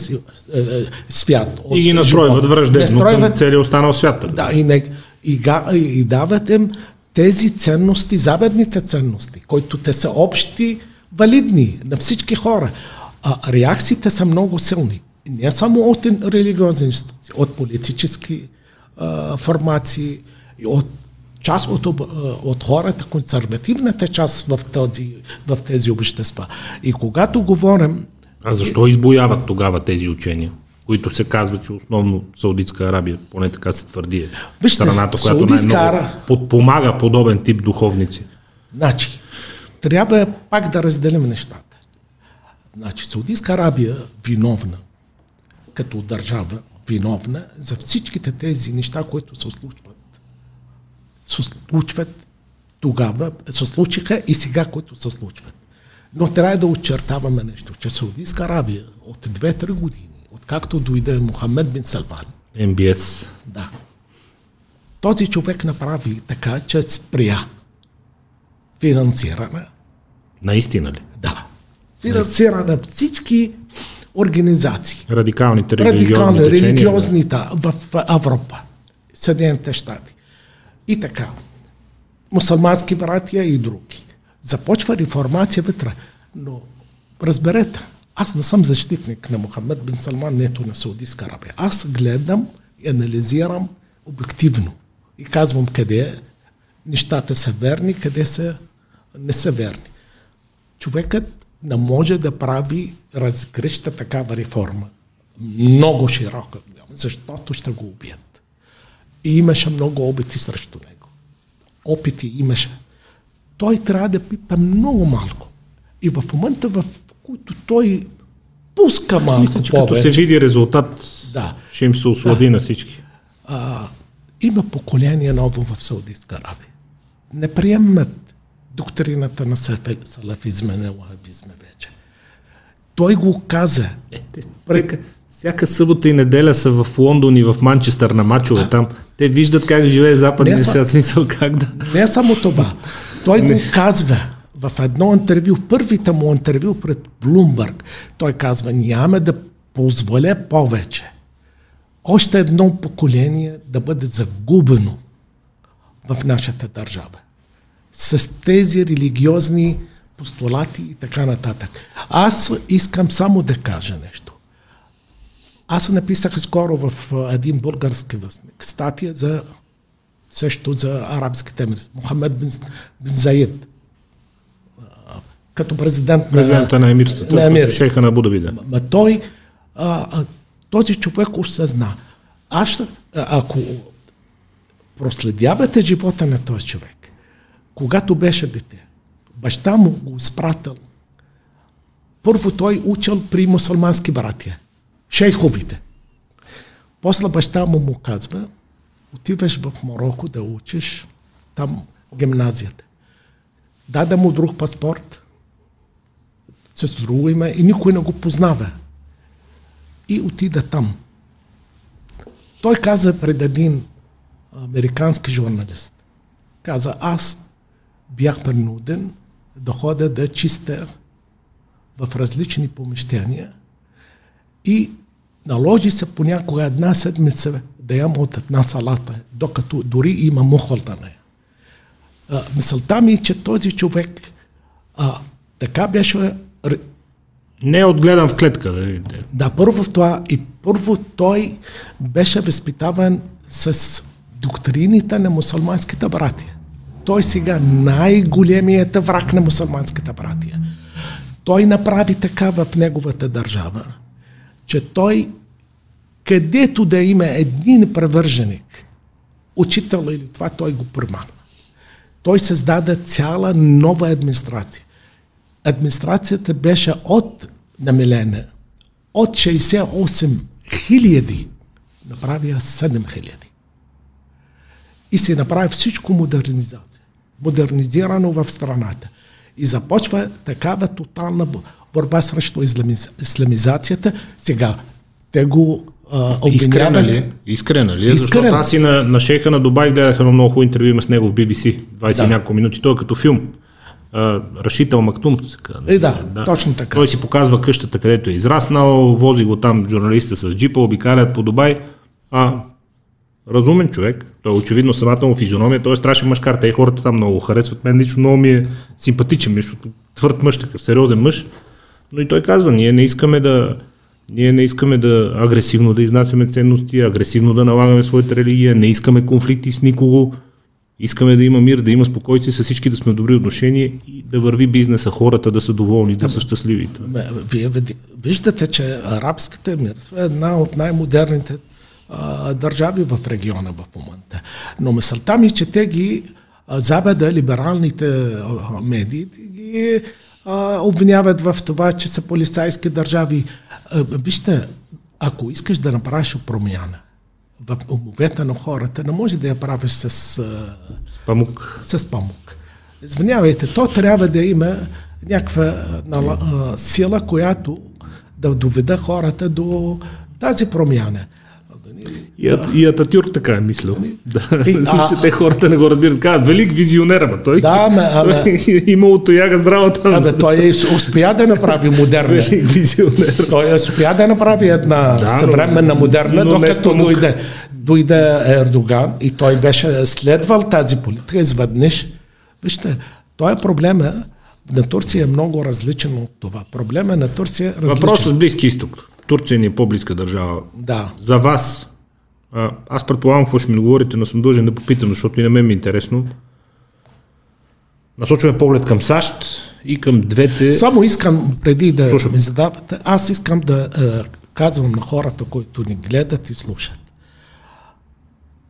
е, е, свят. От и ги настройват враждебно настройват, към целия останал свят. Да, и, не, и, и дават им тези ценности, западните ценности, които те са общи, валидни на всички хора. А реакциите са много силни. Не само от религиозни институции, от политически а, формации, от част от, от хората, консервативната част в, този, в тези общества. И когато говорим а защо избояват тогава тези учения? Които се казва, че основно Саудитска Арабия, поне така се твърди, е Вижте, страната, която най-много подпомага подобен тип духовници. Значи, трябва пак да разделим нещата. Значи, Саудитска Арабия виновна, като държава, виновна за всичките тези неща, които се случват. Се случват тогава, се случиха и сега, които се случват. Но трябва да очертаваме нещо, че Саудитска Арабия от 2-3 години, откакто дойде Мохамед бин Салман. МБС. Да. Този човек направи така, че спря финансиране. Наистина ли? Да. Финансиране на всички организации. Радикалните религиозни Радикални, религиозните да. в Европа, Съединените щати. И така. Мусулмански братия и други. Започва реформация вътре. Но разберете, аз не съм защитник на Мохамед бин Салман, нето на Саудитска Арабия. Аз гледам и анализирам обективно и казвам къде нещата са верни, къде са не са верни. Човекът не може да прави разгръща такава реформа. Много широка, защото ще го убият. И имаше много опити срещу него. Опити имаше той трябва да пипа много малко. И в момента, в който той пуска малко Мисля, че повече, като се види резултат, да, ще им се ослади да. на всички. А, има поколение ново в Саудитска Арабия. Не приемат доктрината на салафизма, на лахабизма вече. Той го каза. Е, всяка, всяка събота и неделя са в Лондон и в Манчестър на мачове а? там. Те виждат как живее западния свят, смисъл как да... Не само това. Той го казва в едно интервю, първите му интервю пред Блумбърг. Той казва, няма да позволя повече още едно поколение да бъде загубено в нашата държава. С тези религиозни постулати и така нататък. Аз искам само да кажа нещо. Аз написах скоро в един български вестник статия за също за арабските емирства. Мохамед бин, бин Заид. Като президент Президента на емирствата, на емирствата. шейха на Будаби, да. Ма той, а, а, този човек осъзна. Аз, ако проследявате живота на този човек, когато беше дете, баща му го изпратил. Първо той учил при мусулмански братия, шейховите. После баща му му казва, отиваш в Марокко да учиш там гимназията. Даде му друг паспорт, с друго име и никой не го познава. И отида там. Той каза пред един американски журналист. Каза, аз бях принуден да ходя да чистя в различни помещения и наложи се понякога една седмица да ям от една салата, докато дори има мухол на нея. Мисълта ми е, че този човек а, така беше Не е отгледан в клетка. Да, да, първо в това и първо той беше възпитаван с доктрините на мусулманските братия. Той сега най-големият враг на мусулманските братия. Той направи така в неговата държава, че той, където да има един превърженик, учител или това, той го примана. Той създаде цяла нова администрация. Администрацията беше от намалена от 68 хиляди направи 7 хиляди. И се направи всичко модернизация. Модернизирано в страната. И започва такава тотална бо- борба срещу исламиз... исламизацията. Сега, те го Искрена ли? Искрена ли? е? Искрена. Защото аз и на, на шейха на Дубай гледах едно много хубаво интервю с него в BBC. 20 Да. да. няколко минути. Той е като филм. Рашител Мактум. казва. Е, да, точно така. Той си показва къщата, където е израснал, вози го там журналиста с джипа, обикалят по Дубай. А, разумен човек. Той е очевидно самата му физиономия, той е страшен мъжкар. Те и хората там много го харесват. Мен лично много ми е симпатичен, между твърд мъж, такъв сериозен мъж. Но и той казва, ние не искаме да, ние не искаме да агресивно да изнасяме ценности, агресивно да налагаме своята религия, не искаме конфликти с никого, искаме да има мир, да има спокойствие, с всички да сме добри отношения и да върви бизнеса, хората да са доволни, да са щастливи. Вие виждате, че арабската емирства е една от най-модерните а, държави в региона в момента. Но мисълта ми, е, че те ги а, Запада, либералните а, медии, ги а, обвиняват в това, че са полицайски държави. А, вижте, ако искаш да направиш промяна в умовете на хората, не може да я правиш с а, Памук. с памук. Извинявайте, то трябва да има някаква нала- сила, която да доведе хората до тази промяна. И, Ат, и Ататюрк така е мислил. Да. И- смисъл, а- те хората не го разбират. Казват, велик визионер, ама той Да, ама- ама- той имало тояга здраво там. Абе, той успя да направи модерна. Велик визионер. Той успя да направи една Да, да, но- съвременна модерна, но докато памук. дойде, дойде Ердоган и той беше следвал тази политика изведнъж. Вижте, той е проблема на Турция е много различен от това. Проблема на Турция е различен. Въпрос с Близки изток. Турция ни е по-близка държава. Да. За вас, а, аз предполагам какво ще ми говорите, но съм дължен да попитам, защото и на мен ми е интересно. Насочваме поглед към САЩ и към двете... Само искам, преди да Слушам. ми задавате, аз искам да е, казвам на хората, които ни гледат и слушат.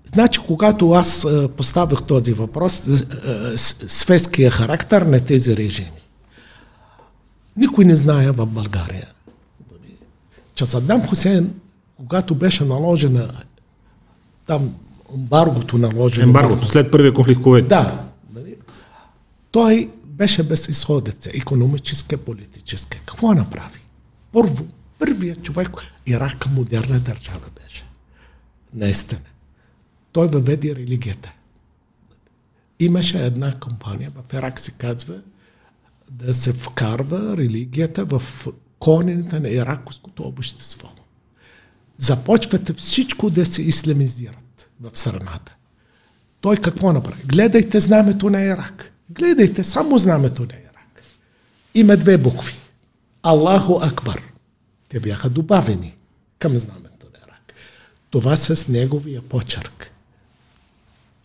Значи, когато аз е, поставях този въпрос, е, е, светския характер на тези режими, никой не знае в България, че Саддам Хусейн, когато беше наложена там ембаргото наложено. Ембаргото, след първия конфликт Кувейт. Да. Нали? Той беше безисходеца, економическа, политическа. Какво направи? Първо, първият човек, Ирак модерна държава беше. Наистина. Той въведе религията. Имаше една компания в Ирак, се казва, да се вкарва религията в корените на иракското общество. Започвате всичко да се исламизират в страната. Той какво направи? Гледайте знамето на Ирак. Гледайте само знамето на Ирак. Има две букви. Аллаху Акбар. Те бяха добавени към знамето на Ирак. Това с неговия почерк.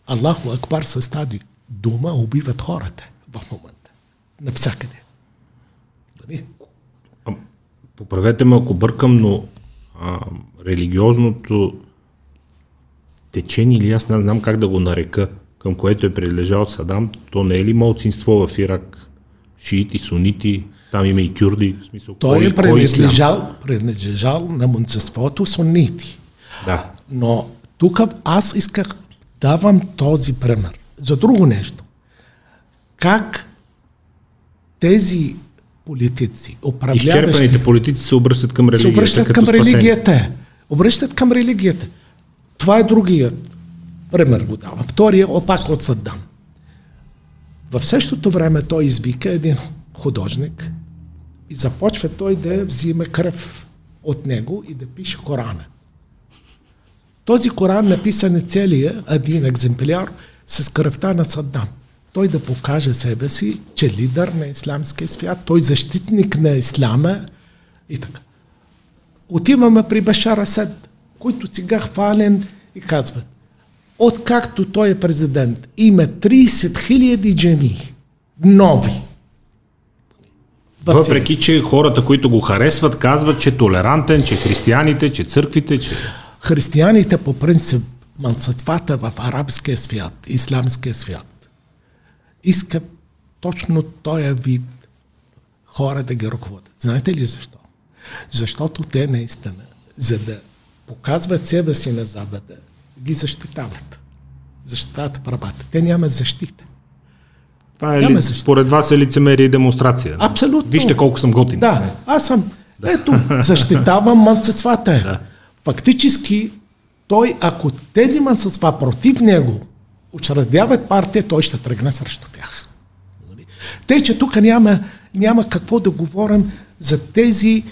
Аллаху Акбар с тази дума убиват хората в момента. Навсякъде. Дали? Поправете ме ако бъркам, но а, религиозното течение, или аз не знам как да го нарека, към което е прилежал Садам, то не е ли малцинство в Ирак? Шиити, сунити, там има и кюрди. В смисъл, Той кой, е принадлежал, принадлежал на мълцинството сунити. Да. Но тук аз исках давам този пример. За друго нещо. Как тези политици, управляващи... Изчерпаните политици се обръщат към религията. Се обръщат към религията. Обръщат към религията. Това е другият пример го дава. Втория опак от Саддам. В същото време той извика един художник и започва той да взима кръв от него и да пише Корана. Този Коран написан е целия един екземпляр с кръвта на Саддам. Той да покаже себе си, че лидер на исламския свят, той защитник на исляма и така. Отиваме при Башар Асад, който сега хвален и казват, откакто той е президент, има 30 хиляди джеми, нови. Въпреки, че хората, които го харесват, казват, че е толерантен, че християните, че църквите, че... Християните по принцип, мълцинствата в арабския свят, исламския свят, искат точно този вид хора да ги ръководят. Знаете ли защо? Защото те наистина, за да показват себе си на Запада, ги защитават. Защитават правата. Те нямат защита. Това е ли, според вас е лицемерие и демонстрация? Абсолютно. Вижте колко съм готин. Да, аз съм. Да. Ето, защитавам мънцесвата. Да. Фактически, той, ако тези мънцества против него учредяват партия, той ще тръгне срещу тях. Нали? Тъй, че тук няма, няма какво да говорим за тези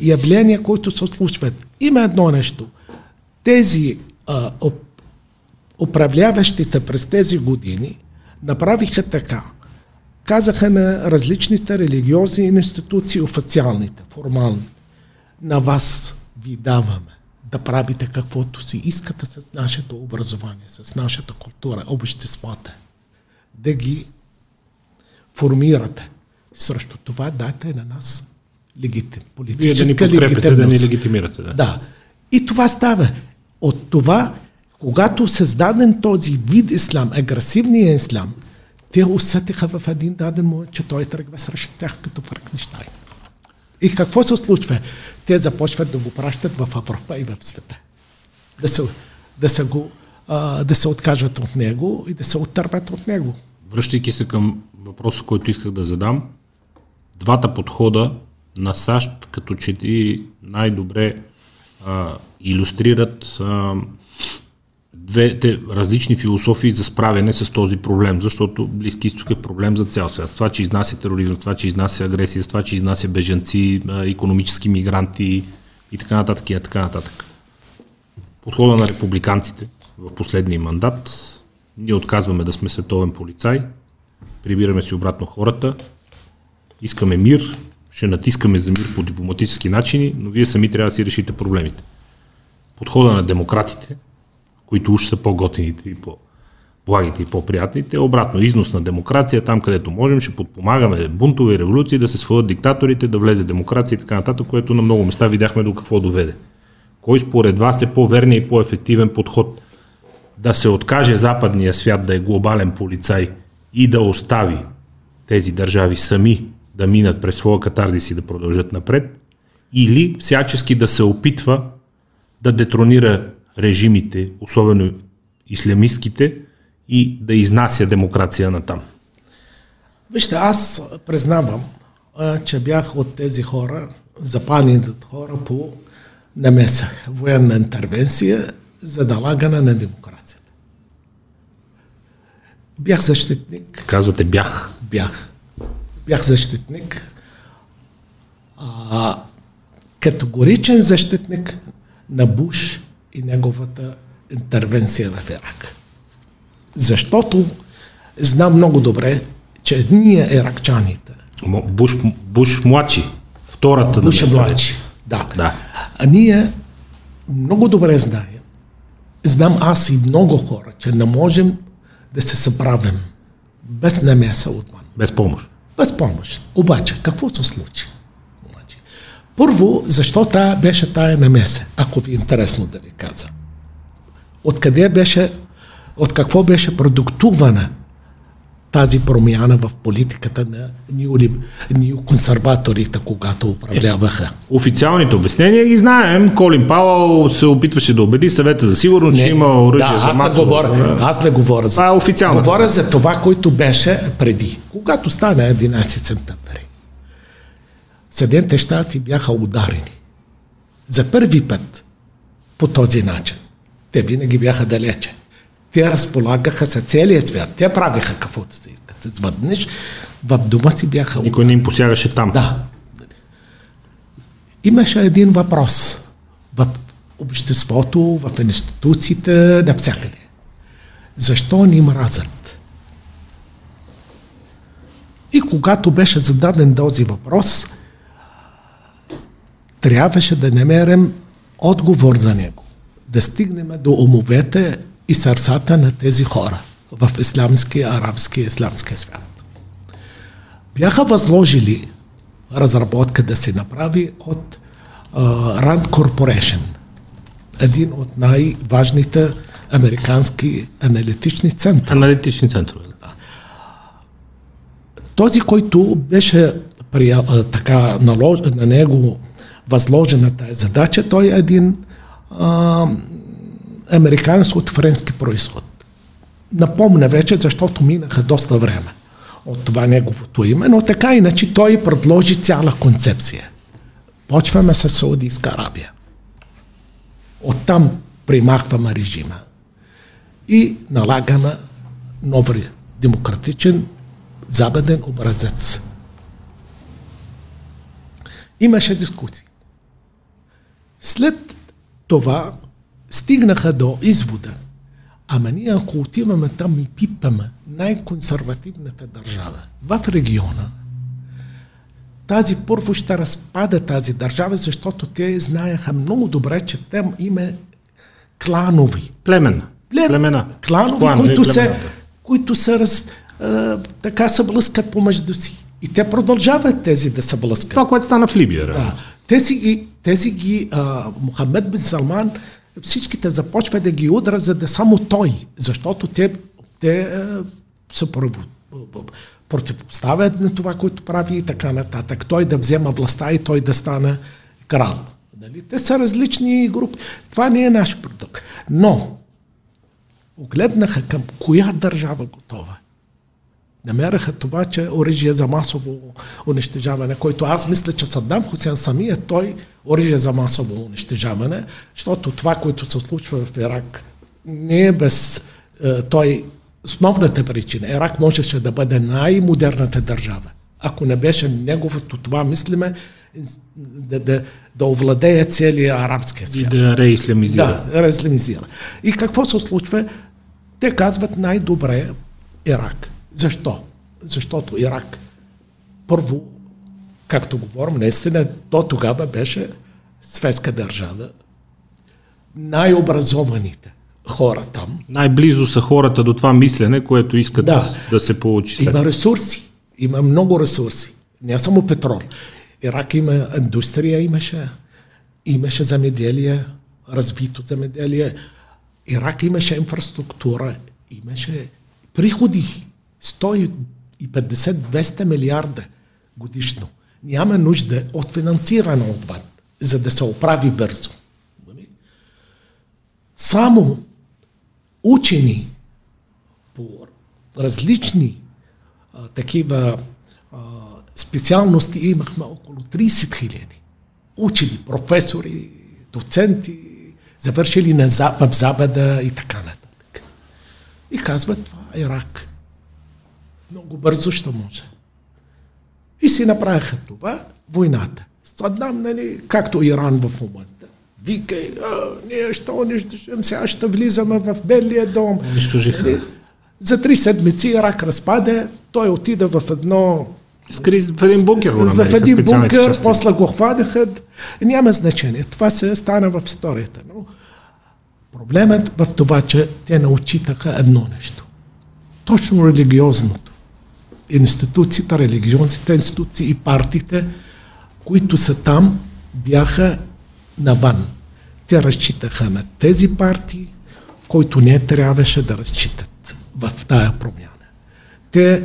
явления, които се случват. Има едно нещо. Тези а, управляващите през тези години направиха така. Казаха на различните религиозни институции, официалните, формалните, на вас ви даваме да правите каквото си искате с нашето образование, с нашата култура, обществата. Да ги формирате. Срещу това дайте на нас легитим, политическа Вие да ни да ни легитимирате. Да. да. И това става. От това, когато създаден този вид ислам, агресивния ислам, те усетиха в един даден момент, че той тръгва срещу тях като Франкенштайн. И какво се случва? Те започват да го пращат в Европа и в света. Да се, да се, го, а, да се откажат от него и да се оттърват от него. Връщайки се към въпроса, който исках да задам, двата подхода на САЩ, като че ти най-добре а, иллюстрират а, двете различни философии за справяне с този проблем, защото Близки изток е проблем за цял свят. това, че изнася тероризъм, това, че изнася агресия, това, че изнася бежанци, економически мигранти и така нататък и така нататък. Подхода на републиканците в последния мандат, ние отказваме да сме световен полицай, прибираме си обратно хората, искаме мир, ще натискаме за мир по дипломатически начини, но вие сами трябва да си решите проблемите. Подхода на демократите, които уж са по-готините и по-благите и по-приятните, е обратно износ на демокрация, там където можем, ще подпомагаме бунтове и революции, да се свалят диктаторите, да влезе демокрация и така нататък, което на много места видяхме до какво доведе. Кой според вас е по-верният и по-ефективен подход? Да се откаже западния свят да е глобален полицай и да остави тези държави сами да минат през своя катарзис и да продължат напред, или всячески да се опитва да детронира режимите, особено ислямистските, и да изнася демокрация на там. Вижте, аз признавам, че бях от тези хора, запаните хора по намеса, военна интервенция за налагане на демокрацията. Бях защитник. Казвате бях. Бях. Бях защитник. А, категоричен защитник на Буш и неговата интервенция в Ирак. Защото знам много добре, че ние иракчаните. Буш, Буш младши, втората Буш е младши, да. да. А ние много добре знаем, знам аз и много хора, че не можем да се съправим без намеса отвън. Без помощ. Без помощ. Обаче, какво се случи? Значи, първо, защо тая беше тая намеса, ако ви е интересно да ви каза. Откъде беше, от какво беше продуктувана тази промяна в политиката на неоконсерваторите, когато управляваха. Официалните обяснения ги знаем. Колин Пауъл се опитваше да убеди съвета за сигурност, че има оръжие да, за аз масово. Не говоря, аз не говоря за това. е официално. Говоря за това, което беше преди. Когато стана 11 септември, Съединените щати бяха ударени. За първи път по този начин. Те винаги бяха далече те разполагаха с целия свят. Те правиха каквото се искат. Звъднеш, в дома си бяха... Никой не им посягаше там. Да. Имаше един въпрос в обществото, в институциите, навсякъде. Защо ни мразят? И когато беше зададен този въпрос, трябваше да намерим отговор за него. Да стигнем до умовете и сърцата на тези хора в исламския, арабския и исламския свят. Бяха възложили разработка да се направи от uh, Rand Corporation, един от най-важните американски аналитични центрове. Аналитични центрове. Да. Този, който беше прия, така налож, на него възложена тази задача, той е един а, американец от френски происход. Напомня вече, защото минаха доста време от това неговото име, но така иначе той предложи цяла концепция. Почваме с Саудийска Арабия. Оттам примахваме режима и налагаме нов демократичен западен образец. Имаше дискусии. След това стигнаха до извода, ама ние ако отиваме там и пипаме най-консервативната държава в региона, тази първо ще разпада тази държава, защото те знаеха много добре, че там има кланови. Племена. Плем... Племена. Кланови, Клан, които, се, които се раз, а, така се блъскат помежду си. И те продължават тези да се блъскат. Това, което стана в Либия. Да. Тези ги, тези ги а, Мохамед бин Салман всичките започва да ги удра, за да само той, защото те, те е, се противопоставят на това, което прави и така нататък. Той да взема властта и той да стане крал. Дали? Те са различни групи. Това не е наш продукт. Но, огледнаха към коя държава готова намераха това, че оръжие за масово унищожаване, който аз мисля, че Саддам Хусен самия той оръжие за масово унищожаване, защото това, което се случва в Ирак, не е без е, той основната причина. Ирак можеше да бъде най-модерната държава. Ако не беше неговото това, мислиме, да, да, да овладее целия арабския свят. И да реисламизира. Да, реисламизира. И какво се случва? Те казват най-добре Ирак. Защо? Защото Ирак, първо, както говорим, наистина до тогава беше светска държава. Най-образованите хора там. Най-близо са хората до това мислене, което искат да, да се получи след. Има ресурси. Има много ресурси. Не само петрол. Ирак има индустрия, имаше. Имаше замеделие, развито замеделие. Ирак имаше инфраструктура, имаше приходи. 150-200 милиарда годишно. Няма нужда от финансиране отвън, за да се оправи бързо. Само учени по различни а, такива а, специалности имахме около 30 хиляди. Учени, професори, доценти, завършили на, в Запада и така нататък. И казват, това е рак много бързо ще може. И си направиха това войната. Саддам, нали, както Иран в момента. Викай, ние ще унищожим, сега ще влизаме в Белия дом. Унищожиха. Нали, за три седмици Ирак разпаде, той отида в едно Скри в един бункер го намериха, В един бункер, после го хвадаха. Няма значение. Това се стана в историята. Но проблемът в това, че те научитаха едно нещо. Точно религиозното. Институциите, религиозните институции и партиите, които са там, бяха навън. Те разчитаха на тези партии, които не трябваше да разчитат в тая промяна. Те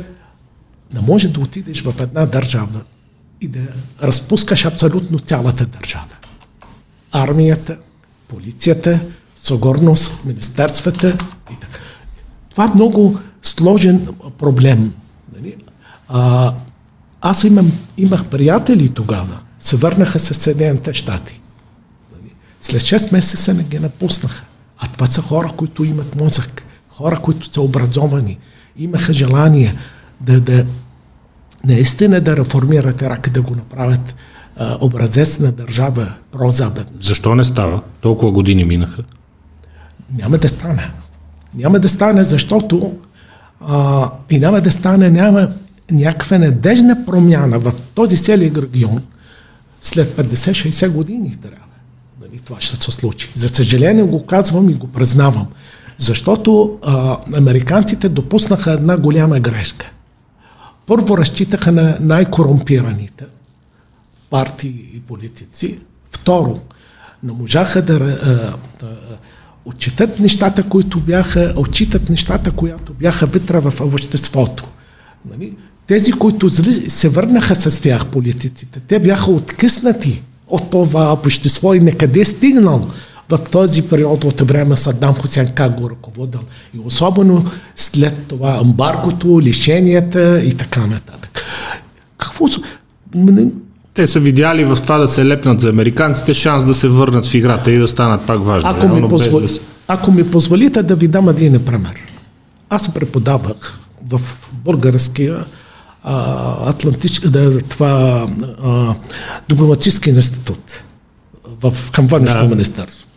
не може да отидеш в една държава и да разпускаш абсолютно цялата държава. Армията, полицията, сигурност, министерствата и така. Това е много сложен проблем. А, аз имам, имах приятели тогава, се върнаха с Съединените щати. След 6 месеца не ги напуснаха. А това са хора, които имат мозък, хора, които са образовани, имаха желание да, да наистина да реформират Ирак и да го направят а, образец на държава прозападна. Защо не става? Толкова години минаха. Няма да стане. Няма да стане, защото а, и няма да стане, няма някаква надежна промяна в този целият регион след 50-60 години трябва. Дали това ще се случи. За съжаление го казвам и го признавам. Защото а, американците допуснаха една голяма грешка. Първо разчитаха на най-корумпираните партии и политици. Второ, не можаха да, да отчитат нещата, които бяха, отчитат нещата, които бяха вътре в обществото. Нали? Тези, които се върнаха с тях политиците, те бяха откъснати от това общество и некъде стигнал в този период от време Саддам Хусен как го ръководил. И особено след това амбаргото, лишенията и така нататък. Какво те са видяли в това да се лепнат за американците шанс да се върнат в играта и да станат пак важни. Ако, ми, позволи, да ако ми позволите да ви дам един пример. Аз преподавах в българския Атлантич, да, това а, дипломатически институт в към да. министерство.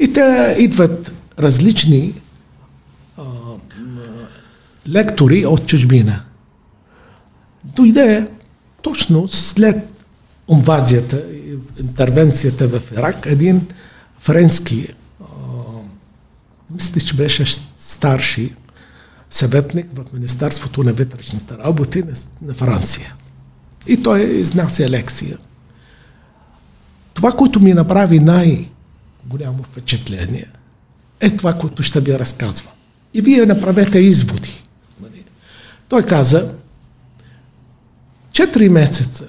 И те идват различни а, лектори от чужбина. Дойде точно след инвазията, интервенцията в Ирак, един френски, а, мисля, че беше старши съветник в Министерството на вътрешните работи на, Франция. И той изнася лекция. Това, което ми направи най- голямо впечатление е това, което ще ви разказвам. И вие направете изводи. Той каза, четири месеца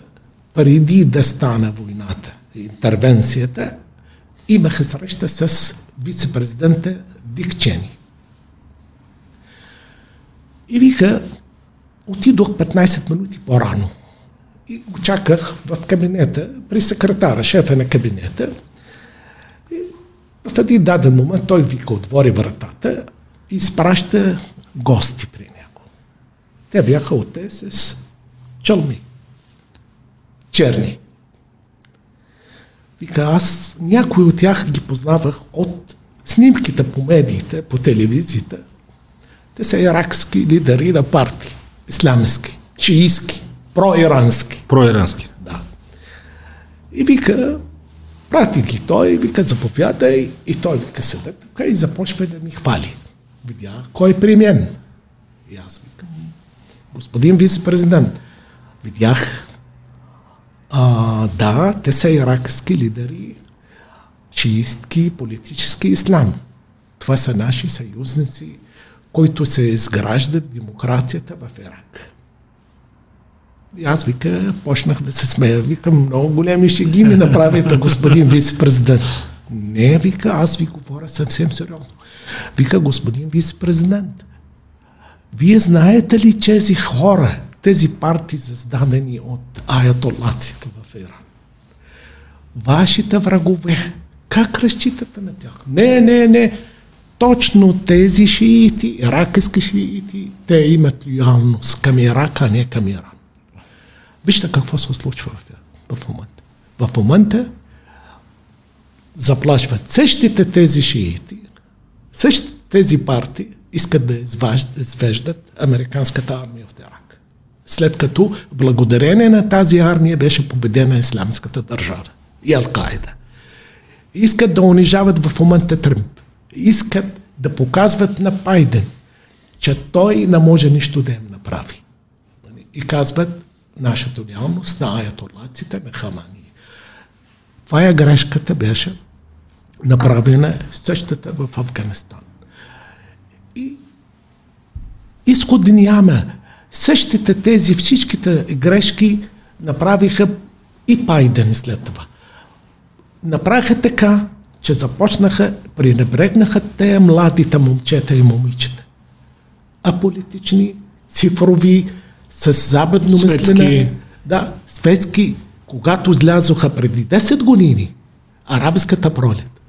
преди да стане войната, интервенцията, имаха среща с вице-президента Дик Чени. И вика, отидох 15 минути по-рано. И го чаках в кабинета, при секретара, шефа на кабинета. В един даден момент той вика, отвори вратата и изпраща гости при него. Те бяха от с чълми. Черни. Вика, аз някои от тях ги познавах от снимките по медиите, по телевизията. Те са иракски лидери на партии. Исламски, шиистски, проирански. Проирански. Да. И вика, Прати ги той, вика, заповядай, и той вика, седа тук и започва да ми хвали. Видя кой е при мен. И аз викам, господин вице-президент, видях, а, да, те са иракски лидери, чистки, политически ислам. Това са наши съюзници, които се изграждат демокрацията в Ирак. И аз вика, почнах да се смея. Викам, много големи шеги ми направите, господин вице-президент. Не, вика, аз ви говоря съвсем сериозно. Вика, господин вице-президент, вие знаете ли, тези хора, тези партии, създадени от аятолаците в Иран, вашите врагове, как разчитате на тях? Не, не, не. Точно тези шиити, иракски шиити, те имат лоялност към Ирак, а не към Иран. Вижте какво се случва в, в момента. В момента заплашват същите тези шиити, същите тези партии искат да извеждат американската армия в Ирак. След като благодарение на тази армия беше победена исламската държава и Ал-Каида. Искат да унижават в момента Тръмп. Искат да показват на Пайден, че той не може нищо да им направи. И казват нашата реалност на аятолаците на Хамани. Това е грешката беше направена същата в Афганистан. И изход няма. Същите тези всичките грешки направиха и Пайден след това. Направиха така, че започнаха, пренебрегнаха те младите момчета и момичета. Аполитични, цифрови, с западно мислене. Да, светски, когато излязоха преди 10 години, арабската пролет,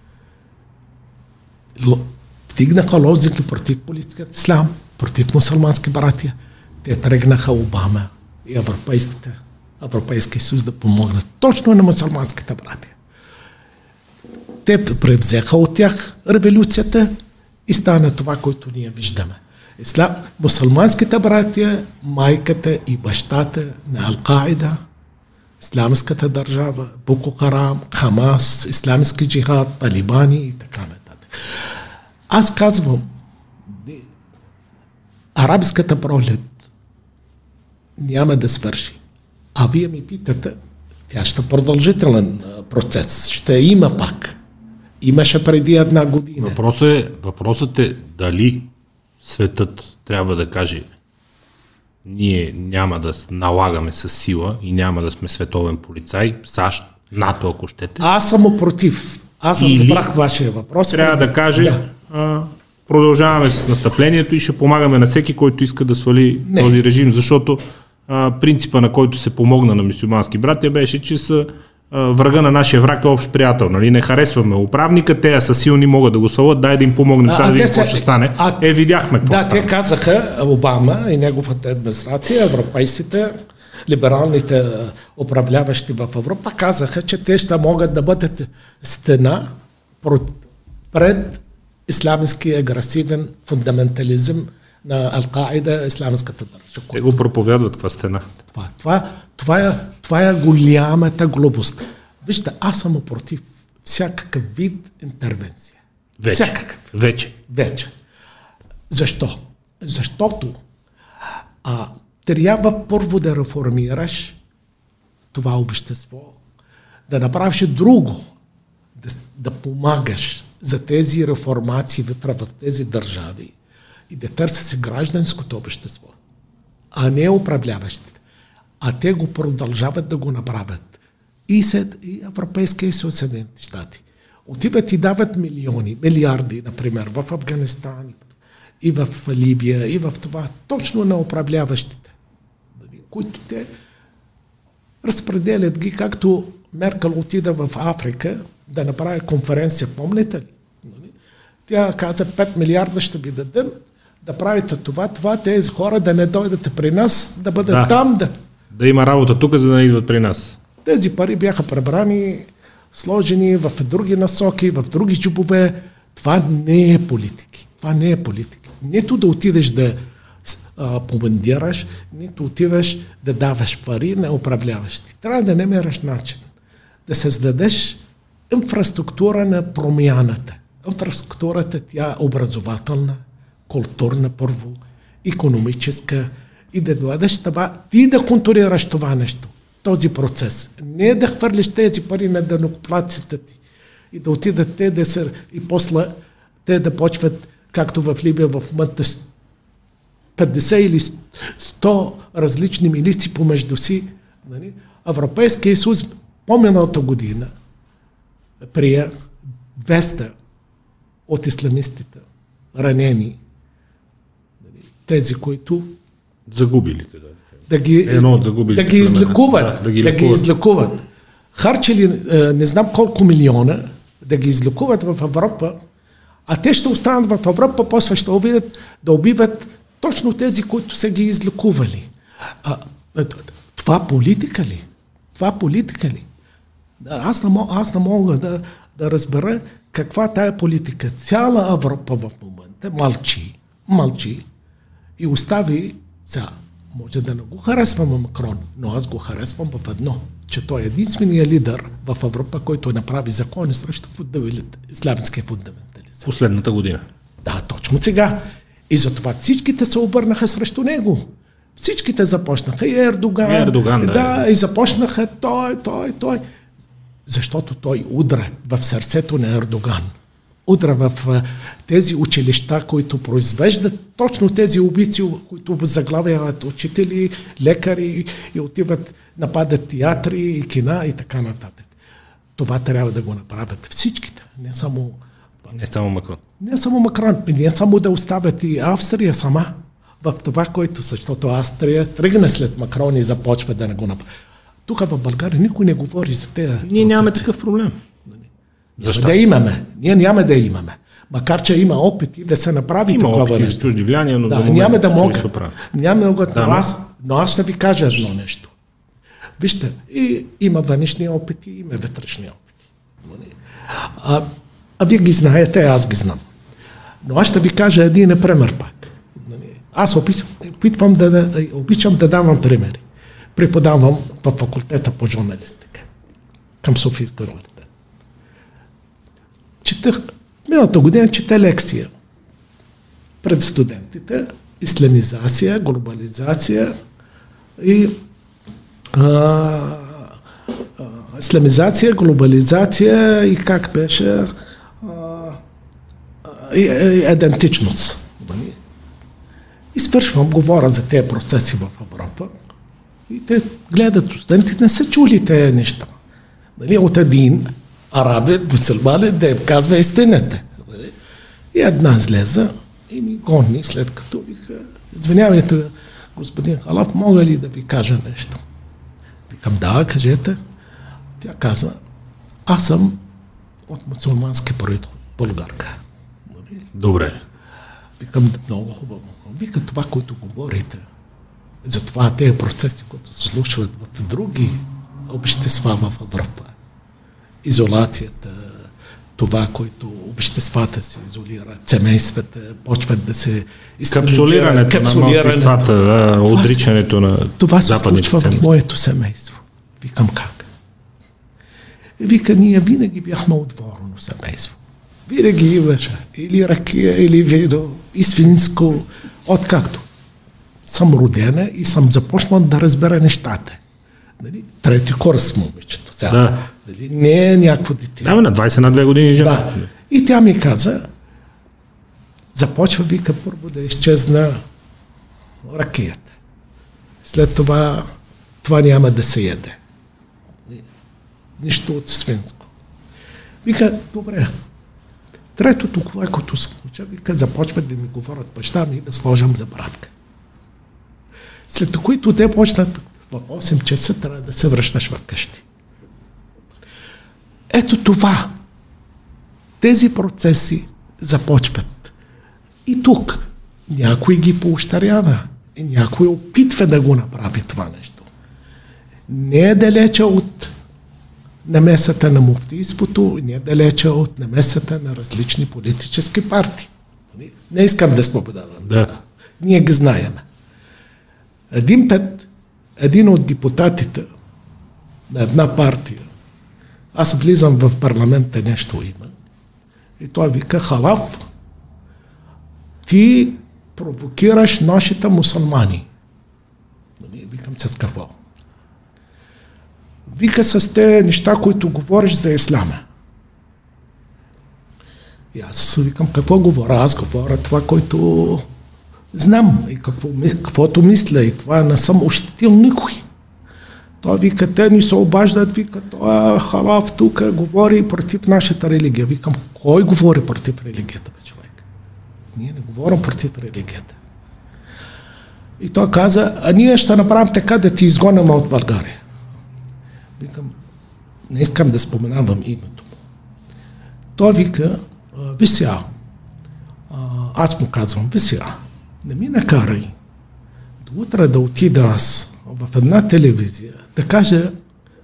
вдигнаха лозинги против политиката ислам, против мусулмански братия. Те тръгнаха Обама и европейските, Европейския съюз да помогнат точно на мусулманските братия. Те превзеха от тях революцията и стана това, което ние виждаме. Ислам, мусулманските братия, майката и бащата на Ал-Каида, исламската държава, Буко Харам, Хамас, исламски джихад, талибани и така нататък. Аз казвам, арабската пролет няма да свърши. А вие ми питате, тя ще продължителен процес. Ще има пак. Имаше преди една година. Въпросът е, въпросът е дали светът трябва да каже ние няма да налагаме с сила и няма да сме световен полицай, САЩ, НАТО, ако щете. Аз съм против. Аз съм разбрах вашия въпрос. Трябва преди... да каже, да. А, продължаваме с настъплението и ще помагаме на всеки, който иска да свали Не. този режим, защото а, принципа, на който се помогна на мусулмански братя, беше, че са врага на нашия враг е общ приятел. Нали? Не харесваме управника, те са силни, могат да го свалят, дай да им помогнем сега да видим какво ще стане. А, е, видяхме какво Да, стане. те казаха, Обама и неговата администрация, европейците, либералните управляващи в Европа казаха, че те ще могат да бъдат стена пред исламски агресивен фундаментализъм на Ал-Каида, исламската държава. Те го проповядват това стена. Това, това, това, е, това е голямата глупост. Вижте, аз съм против всякакъв вид интервенция. Вече. Всякакъв. Вече. Вече. Защо? Защото а, трябва първо да реформираш това общество, да направиш друго, да, да помагаш за тези реформации вътре в тези държави и да търси се гражданското общество, а не управляващите. А те го продължават да го направят. И, сед, и Европейския съюз, Съединените щати. Отиват и дават милиони, милиарди, например, в Афганистан, и в Либия, и в това, точно на управляващите, нали, които те разпределят ги, както Меркел отида в Африка да направи конференция, помните ли? Нали? Тя каза 5 милиарда ще ви дадем, да правите това, това, тези хора да не дойдат при нас, да бъдат да. там. Да... да има работа тук, за да не идват при нас. Тези пари бяха пребрани, сложени в други насоки, в други джубове. Това не е политики. Това не е политика. Нито да отидеш да командираш, нито отиваш да даваш пари на управляващи. Трябва да намериш начин да създадеш инфраструктура на промяната. Инфраструктурата тя е образователна, културна първо, економическа и да дойдеш това, ти да контролираш това нещо, този процес. Не да хвърлиш тези пари на данокоплаците ти и да отидат те да са и после те да почват, както в Либия в момента 50 или 100 различни милици помежду си. Нали? Европейския съюз по-миналата година прия 200 от исламистите ранени тези, които загубили. Да ги, Едно от загубили, да ги излекуват. Да, да, ги, да ги излекуват. Харчили е, не знам колко милиона да ги излекуват в Европа, а те ще останат в Европа, после ще обидат да убиват точно тези, които са ги излекували. А, това политика ли? Това политика ли? Аз не, мога, аз не мога да, да разбера каква тая политика. Цяла Европа в момента мълчи, мълчи и остави сега. Може да не го харесвам Макрон, но аз го харесвам в едно, че той е единствения лидер в Европа, който направи закони срещу ислямския фундаментализъм. Последната година. Да, точно сега. И затова всичките се обърнаха срещу него. Всичките започнаха. И Ердоган. И Ердоган, да. да. И започнаха той, той, той. Защото той удра в сърцето на Ердоган. Удра в тези училища, които произвеждат точно тези убийци, които заглавяват учители, лекари и отиват, нападат театри и кина и така нататък. Това трябва да го направят всичките, не само не само Макрон. Не само Макрон, не само да оставят и Австрия сама в това, което, защото Австрия тръгна след Макрон и започва да не го направи. Тук в България никой не говори за тези. Ние нямаме такъв проблем. Защо? Да имаме. Ние няма да имаме. Макар, че има опити да се направи има такова опити за чужди влияния, но да, момент, няма да могат. Няма да могат. Да, но, аз, но аз ще ви кажа едно нещо. Вижте, и, има външни опити, има вътрешни опити. А, а вие ги знаете, аз ги знам. Но аз ще ви кажа един пример пак. Аз опитвам, опитвам да, да, обичам да давам примери. Преподавам в факултета по журналистика към Софийска университет. Четах, миналата година чета лекция пред студентите исламизация, глобализация и а, а, исламизация, глобализация и как беше идентичност. И свършвам, говоря за тези процеси в Европа. И те гледат, студентите не са чули тези неща. Нали, от един арабен, мусулманен да им казва истината. И една злеза и ми гонни, след като вика, извинявайте, господин Халав, мога ли да ви кажа нещо? Викам, да, кажете. Тя казва, аз съм от мусулмански происход, българка. Добре. Викам, много хубаво. Вика това, което говорите, за това тези процеси, които се случват в други общества в Европа. Изолацията, това, което обществата се изолират, семействата почват да се Капсулирането, капсулирането. на малцинствата, да, отричането на Това се случва в моето семейство. Викам как? Вика, ние винаги бяхме отворено семейство. Винаги имаше или ракия, или вино, и свинско, откакто съм родена и съм започнал да разбера нещата. Нали? Трети курс момичето. Сега, да. Нали? Не е някакво дете. Да, на 20 на 2 години жена. Да. И тя ми каза, започва вика първо да изчезна ракията. След това това няма да се яде. Нищо от свинско. Вика, добре, Третото, това, което се случва, вика, започват да ми говорят баща ми да сложам за братка. След които те почнат в 8 часа трябва да се връщаш в къщи. Ето това. Тези процеси започват. И тук някой ги поощрява. И някой опитва да го направи това нещо. Не е далече от намесата на муфтийството не е далече от намесата на различни политически партии. Не искам да споменавам. Да. Ние ги знаем. Един път, един от депутатите на една партия, аз влизам в парламента, нещо има, и той вика, халав, ти провокираш нашите мусулмани. Викам с какво? Вика с те неща, които говориш за ислама. И аз викам, какво говоря? Аз говоря това, което знам и какво, каквото мисля и това не съм ощетил никой. Той вика, те ни се обаждат, вика, това халав тук говори против нашата религия. Викам, кой говори против религията, бе, човек? Ние не говорим против религията. И той каза, а ние ще направим така да ти изгоним от България. Викам, не искам да споменавам името му. Той вика, ви сега, аз му казвам, ви сега, не ми накарай до утре да отида аз в една телевизия, да кажа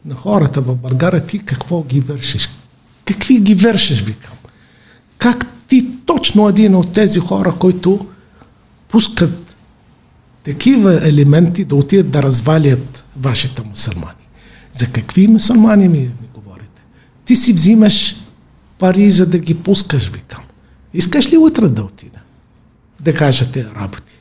на хората в България, ти какво ги вършиш? Какви ги вършиш, викам? Как ти точно един от тези хора, които пускат такива елементи да отидат да развалят вашите мусулмани? За какви мусулмани ми, ми говорите? Ти си взимаш пари, за да ги пускаш, викам. Искаш ли утре да отида? Да кажете работи.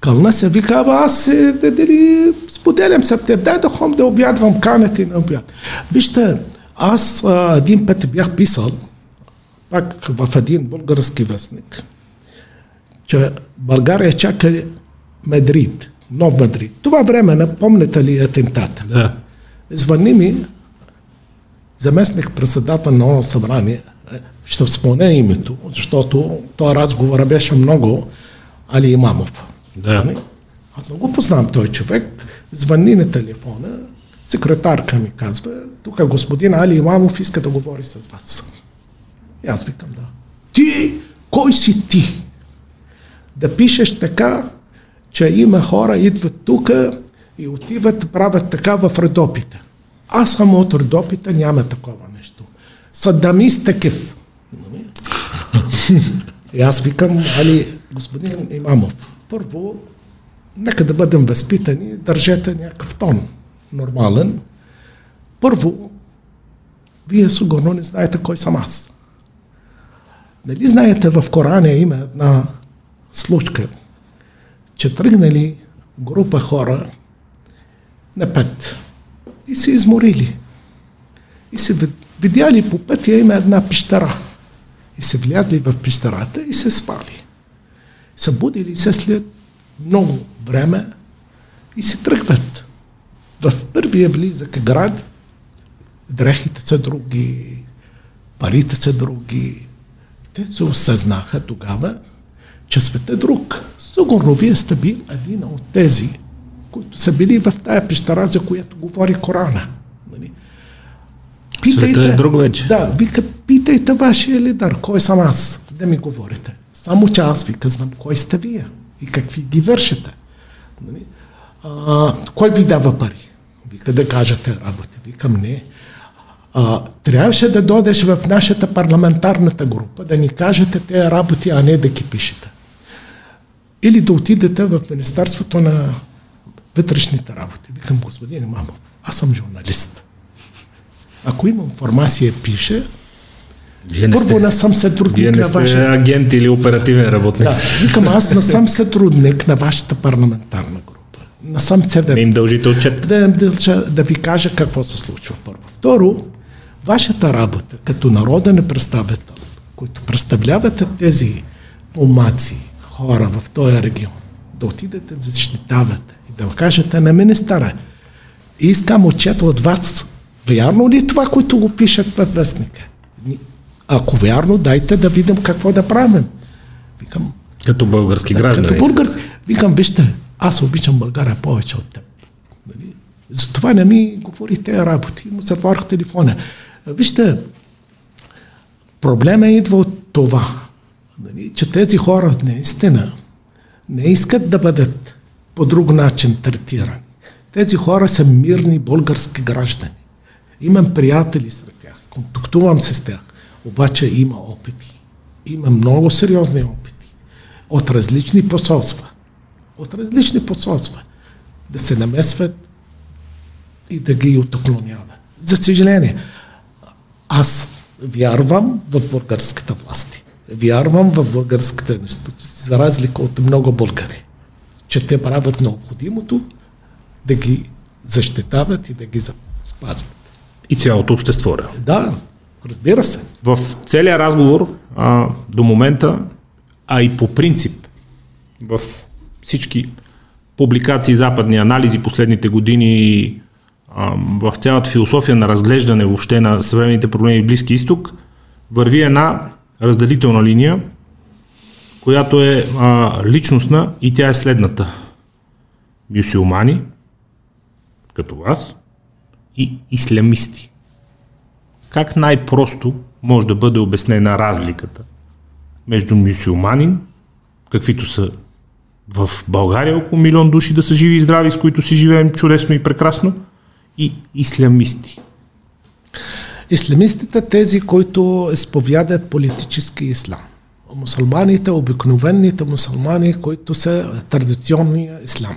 Кълна се вика, аз е, да, дали споделям с теб, дай да хом да обядвам канете на обяд. Вижте, аз а, един път бях писал, пак в един български вестник, че България чака Мадрид, нов Мадрид. Това време, напомняте ли атентата? Да. Звъни ми заместник председател на Ново събрание, е, ще спомня името, защото този разговор беше много Али Имамов. Да. Нали? Аз не го познавам този човек. Звъни на телефона, секретарка ми казва, тук господин Али Имамов иска да говори с вас. И аз викам да. Ти, кой си ти? Да пишеш така, че има хора, идват тук и отиват, правят така в редопите. Аз съм от редопите, няма такова нещо. Садамист такъв. Нали? И аз викам, али, господин Имамов, първо, нека да бъдем възпитани, държете някакъв тон, нормален. Първо, вие сигурно не знаете кой съм аз. Нали знаете, в Корана има една случка, че тръгнали група хора на пет и се изморили. И се видяли по пътя има една пещера. И се влязли в пещерата и се спали. Събудили се след много време и се тръгват. В първия близък град дрехите са други, парите са други. Те се осъзнаха тогава, че света е друг. Сигурно вие сте били един от тези, които са били в тая пещера, за която говори Корана. Нали? Света е друг вече. Да, вика, питайте вашия лидер, кой съм аз, да ми говорите. Само че аз вика, знам кой сте вие и какви ги вършите. Нали? А, кой ви дава пари? Вика да кажете работа. Викам не. А, трябваше да дойдеш в нашата парламентарната група, да ни кажете тези работи, а не да ги пишете. Или да отидете в Министерството на вътрешните работи. Викам, господин Имамов, аз съм журналист. Ако има информация, пише, Вие първо сте, не съм сътрудник вие не на сте вашия... агент или оперативен работник. Да, викам, аз не съм сътрудник на вашата парламентарна група. Съм Не съвет. им дължите отчет. Да, да, да ви кажа какво се случва първо. Второ, вашата работа като народен представител, които представлявате тези помаци, хора в този регион, да отидете да защитавате и да кажете на министъра, искам отчет от вас. Вярно ли е това, което го пишат във вестника? Ако вярно, дайте да видим какво да правим. Викам, Като български граждани. като български. Викам, вижте, аз обичам България повече от теб. Нали? Затова не ми говори тези работи. Му затворих телефона. Вижте, проблема идва от това, нали? че тези хора наистина не искат да бъдат по друг начин третирани. Тези хора са мирни български граждани. Имам приятели сред тях, контактувам се с тях, обаче има опити. Има много сериозни опити от различни посолства. От различни посолства. Да се намесват и да ги отоклоняват. За съжаление, аз вярвам в българската власт. Вярвам в българската институция, за разлика от много българи, че те правят необходимото да ги защитават и да ги спазват. И цялото общество. да. Да, разбира се. В целия разговор а, до момента, а и по принцип, в всички публикации, западни анализи последните години, а, в цялата философия на разглеждане въобще на съвременните проблеми в Близки изток, върви една разделителна линия, която е а, личностна и тя е следната. Мюсюлмани, като вас, и ислямисти. Как най-просто може да бъде обяснена разликата между мюсюлманин, каквито са в България около милион души да са живи и здрави, с които си живеем чудесно и прекрасно, и ислямисти? Исламистите тези, които изповядат политически ислам. Мусулманите, обикновените мусулмани, които са традиционния ислам.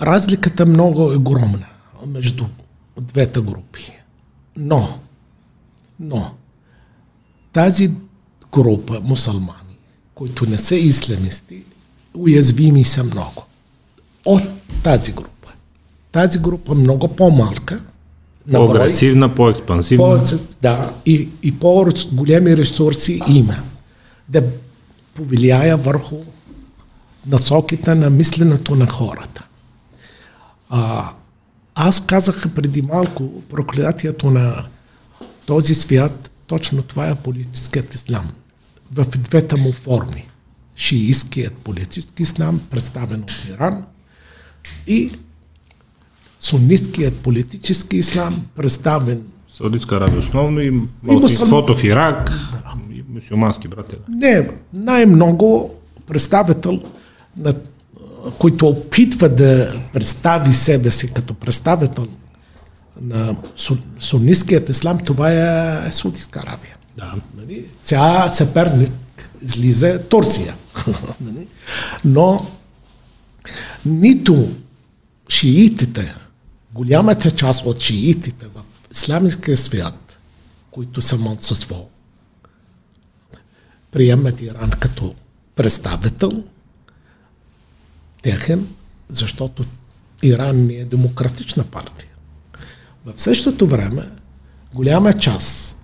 Разликата много е огромна между двете групи. Но, но, тази група мусулмани, които не са исламисти, уязвими са много. От тази група. Тази група много по-малка, по-агресивна, по-експансивна. По, да, и, и по-големи ресурси има. Да повлияе върху насоките на мисленето на хората. А, аз казах преди малко проклятието на този свят, точно това е политическият ислам. В двете му форми. Шииският политически ислам, представен от Иран, и суннистският политически ислам, представен Саудитска Арабия основно и малцинството в Ирак и мусулмански братя. Не, най-много представител на който опитва да представи себе си като представител на суннистският ислам, това е Саудитска Арабия. Да. Нали? Сега съперник излиза Турция. Нали? Но нито шиитите, голямата част от шиитите в исламския свят, които са мълцинство, приемат Иран като представител техен, защото Иран не е демократична партия. В същото време, голяма част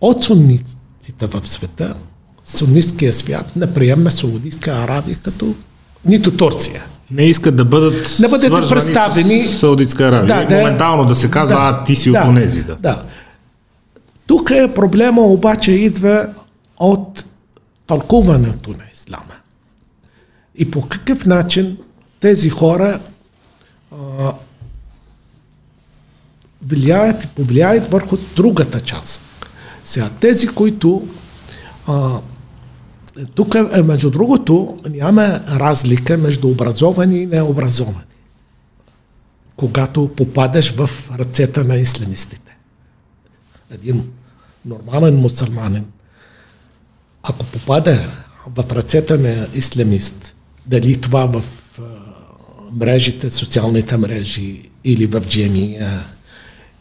от сунниците в света, суннитския свят, не приема Саудитска Арабия като нито Турция. Не искат да бъдат, да бъдат представени с Саудитска Арабия. Да, да, моментално да се казва, да, а ти си да, от онези. Да. да. Тук е проблема обаче идва от тълкуването на ислама. И по какъв начин тези хора а, влияят и повлияят върху другата част. Сега, тези, които а, тук, е, между другото, няма разлика между образовани и необразовани. Когато попадаш в ръцете на исламистите. Един нормален мусулманин, ако попада в ръцете на исламист, дали това в мрежите, социалните мрежи, или в джемия,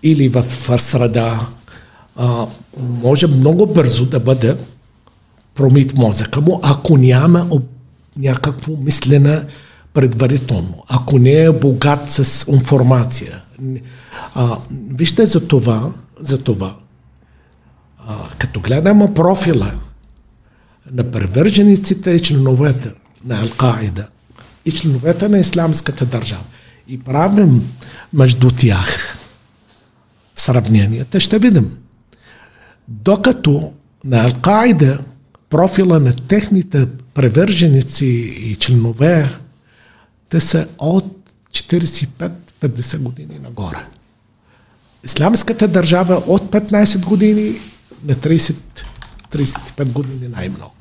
или в среда, може много бързо да бъде промит мозъка му, ако няма някакво мислене предварително, ако не е богат с информация. А, вижте за това, за това, а, като гледаме профила на привържениците и членовете на Ал-Каида и членовете на Исламската държава и правим между тях сравненията, ще видим. Докато на Ал-Каида профила на техните превърженици и членове, те са от 45-50 години нагоре. Исламската държава от 15 години на 30-35 години най-много.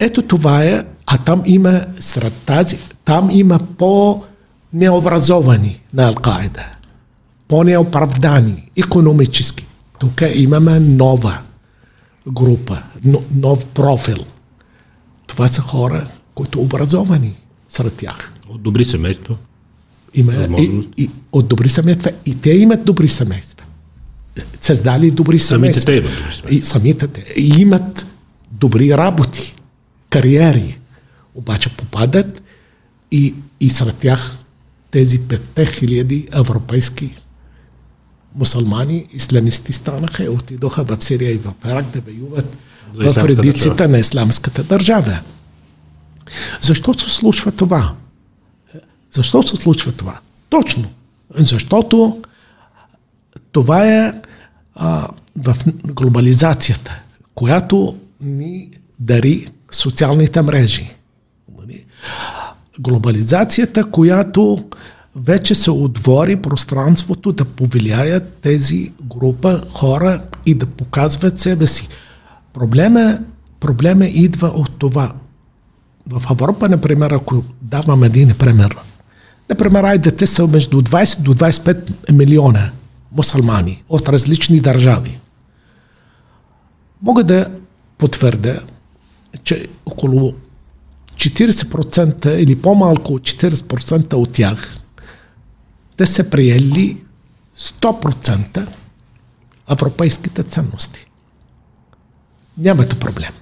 Ето това е, а там има сред тази, там има по-необразовани на Алкаида, по-неоправдани, економически. Тук имаме нова група, нов профил. Това са хора, които образовани сред тях. От добри семейства. Има, и, и, от добри семейства. И те имат добри семейства. Създали добри семейства. Самите те имат добри семейства. И самите те. Имат добри работи кариери, обаче попадат и, и сред тях тези петте хиляди европейски мусулмани, исламисти станаха и отидоха в Сирия и в Ирак да воюват в редиците на исламската държава. Защо се случва това? Защо се случва това? Точно. Защото това е а, в глобализацията, която ни дари социалните мрежи. Нали? Глобализацията, която вече се отвори пространството да повлияят тези група хора и да показват себе си. Проблема, проблема идва от това. В Европа, например, ако давам един пример, Например, айде те са между 20 до 25 милиона мусулмани от различни държави. Мога да потвърда, че около 40% или по-малко от 40% от тях те са приели 100% европейските ценности. Нямате проблем.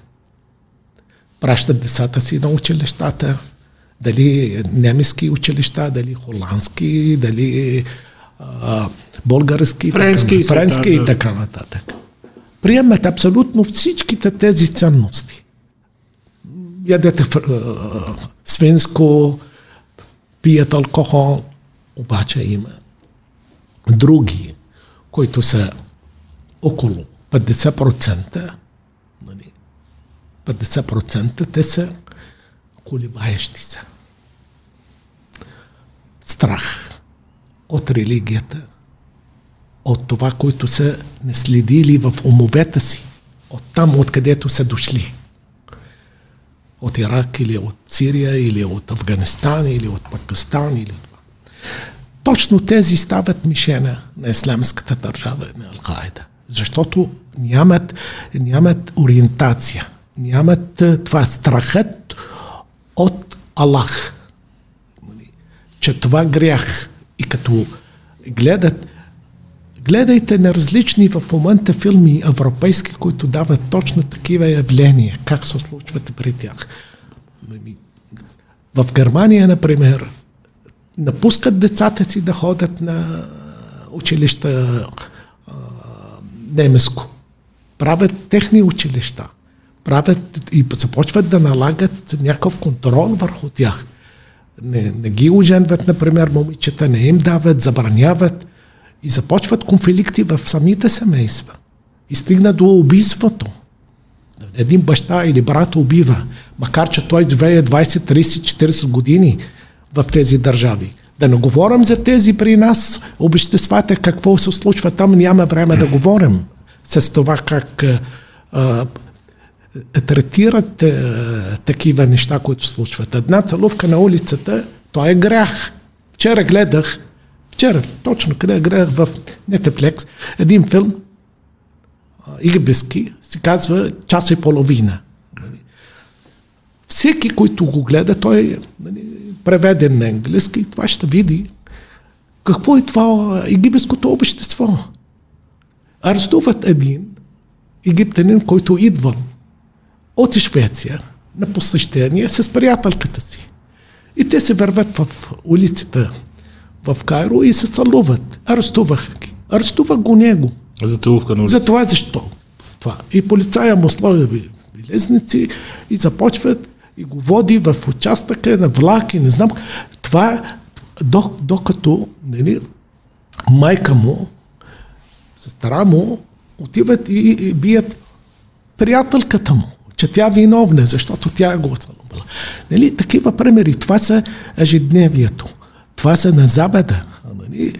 Пращат децата си на училищата, дали немски училища, дали холандски, дали а, български, френски, така, френски и така нататък. Приемат абсолютно всичките тези ценности. Ядете свинско, пият алкохол, обаче има други, които са около 50%, 50% нали, те са колебаещи се. Страх от религията, от това, което са наследили в умовете си, от там, откъдето са дошли. От Ирак или от Сирия, или от Афганистан, или от Пакистан, или това. Точно тези стават мишена на исламската държава на Алкаида. Защото нямат, нямат ориентация, нямат това страхът от Аллах. Че това грях. И като гледат, гледайте на различни в момента филми европейски, които дават точно такива явления, как се случват при тях. В Германия, например, напускат децата си да ходят на училища немеско. Правят техни училища правят и започват да налагат някакъв контрол върху тях. Не, не ги оженват, например, момичета, не им дават, забраняват и започват конфликти в самите семейства. И стигна до убийството. Един баща или брат убива, макар че той живее 20, 30, 40 години в тези държави. Да не говорим за тези при нас обществата, какво се случва там, няма време да говорим с това как а, третират е, такива неща, които случват. Една целувка на улицата, то е грях. Вчера гледах, вчера точно къде гледах в Нетеплекс един филм, игбиски, се казва час и половина. Всеки, който го гледа, той е нали, преведен на английски, това ще види какво е това египетското общество. Арестуват един египтянин, който идва от Швеция на посещение с приятелката си. И те се върват в улицата в Кайро и се целуват. Арестуваха ги. Арестува го него. За целувка на улица. За това защо? Това. И полицая му сложи билезници и започват и го води в участъка на влак и не знам. Това докато нали, майка му, сестра му, отиват и, и бият приятелката му че тя виновна, защото тя го оцелувала. Нали, такива примери. Това са ежедневието. Това са на Запада, нали,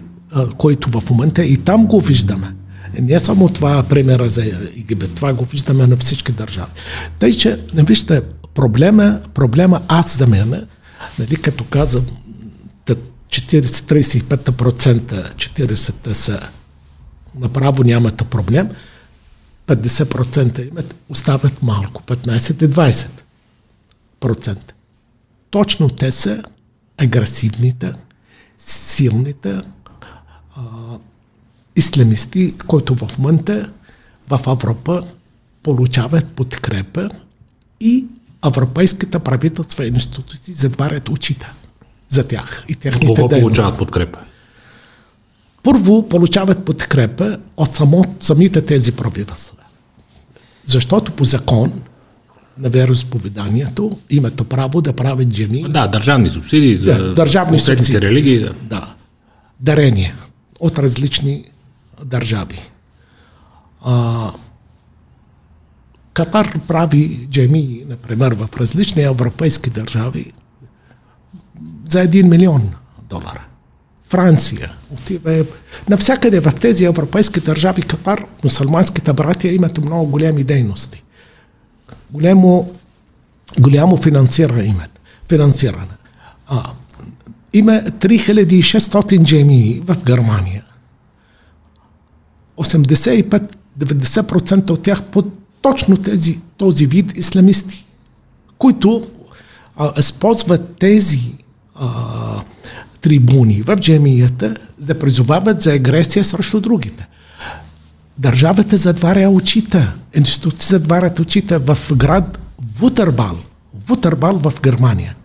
който в момента и там го виждаме. Не само това примера за Египет, това го виждаме на всички държави. Тъй, че, вижте, проблема, проблема аз за мен, нали, като казвам, 40-35%, 40% са направо нямате проблем, 50% имат, остават малко, 15-20%. Точно те са агресивните, силните а, исламисти, които в момента в Европа получават подкрепа и европейските правителства и институции затварят очите за тях и техните Кого получават подкрепа? Първо получават подкрепа от само, самите тези правителства. Защото по закон на вероисповеданието имате право да правят джеми. Да, държавни субсидии за да, държавни субсидии. религии. Да. да. Дарения от различни държави. А, Катар прави джеми, например, в различни европейски държави за 1 милион долара. Франция, отива навсякъде в тези европейски държави, Катар, мусулманските братия имат много големи дейности. Голямо, голямо финансиране имат. Финансиране. А, има 3600 джемии в Германия. 85-90% от тях под точно тези, този вид исламисти, които а, използват тези а, трибуни в джемията, да призовават за агресия срещу другите. Държавата затваря очите, институти затварят очите в град Вутербал, Вутербал в Германия.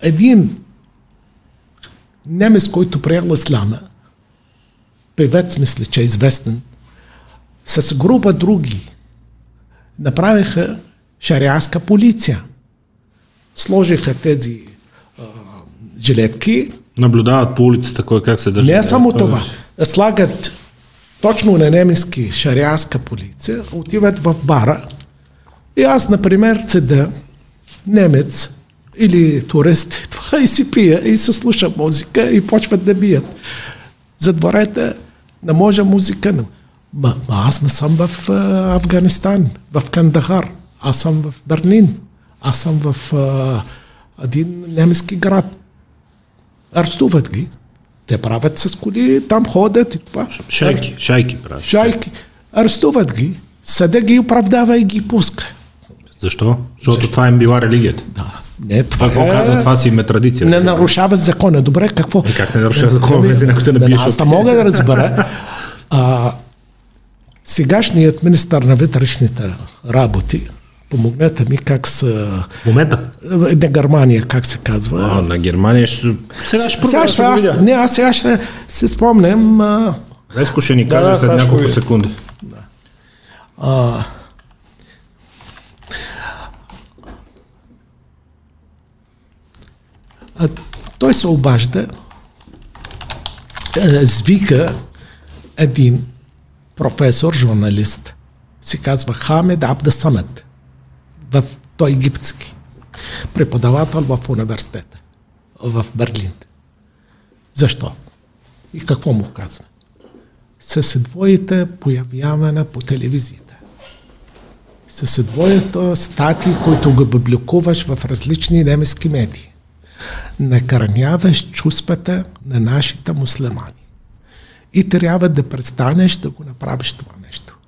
Един немец, който приел ислама, певец, мисля, че е известен, с група други направиха шариаска полиция. Сложиха тези а, жилетки. Наблюдават по улицата кой как се държи. Не е само това. Слагат точно на немски шариаска полиция, отиват в бара и аз, например, седа немец или турист, това и си пия и се слуша музика и почват да бият. За дворете не може музика. Ма, ма аз не съм в а, Афганистан, в Кандахар. Аз съм в Берлин. Аз съм в а, един немски град. Арестуват ги. Те правят с коли, там ходят и това. Шайки, шайки правят. Шайки. Арестуват ги. Съда ги оправдава и ги пуска. Защо? Защото Защо? това им била религията. Да. Не, това, това е... казва, това си има традиция. Не нарушават закона. Добре, какво? И как не нарушава закона, влезе, ако те набиеш? Аз не мога да разбера. А, сегашният министър на вътрешните работи, помогнете ми как са... Момента? На Германия, как се казва. А, на Германия ще... Сега ще, сега ще аз, не, аз сега ще се спомням... А... Леско ще ни каже да, след няколко секунди. Да. А, А той се обажда, звика един професор, журналист, се казва Хамед Абда Самед, в той египетски, преподавател в университета в Берлин. Защо? И какво му казва? С двоите появяване по телевизията. С двоето статии, които го публикуваш в различни немски медии накърняваш чувствата на нашите мусулмани. И трябва да престанеш да го направиш това нещо.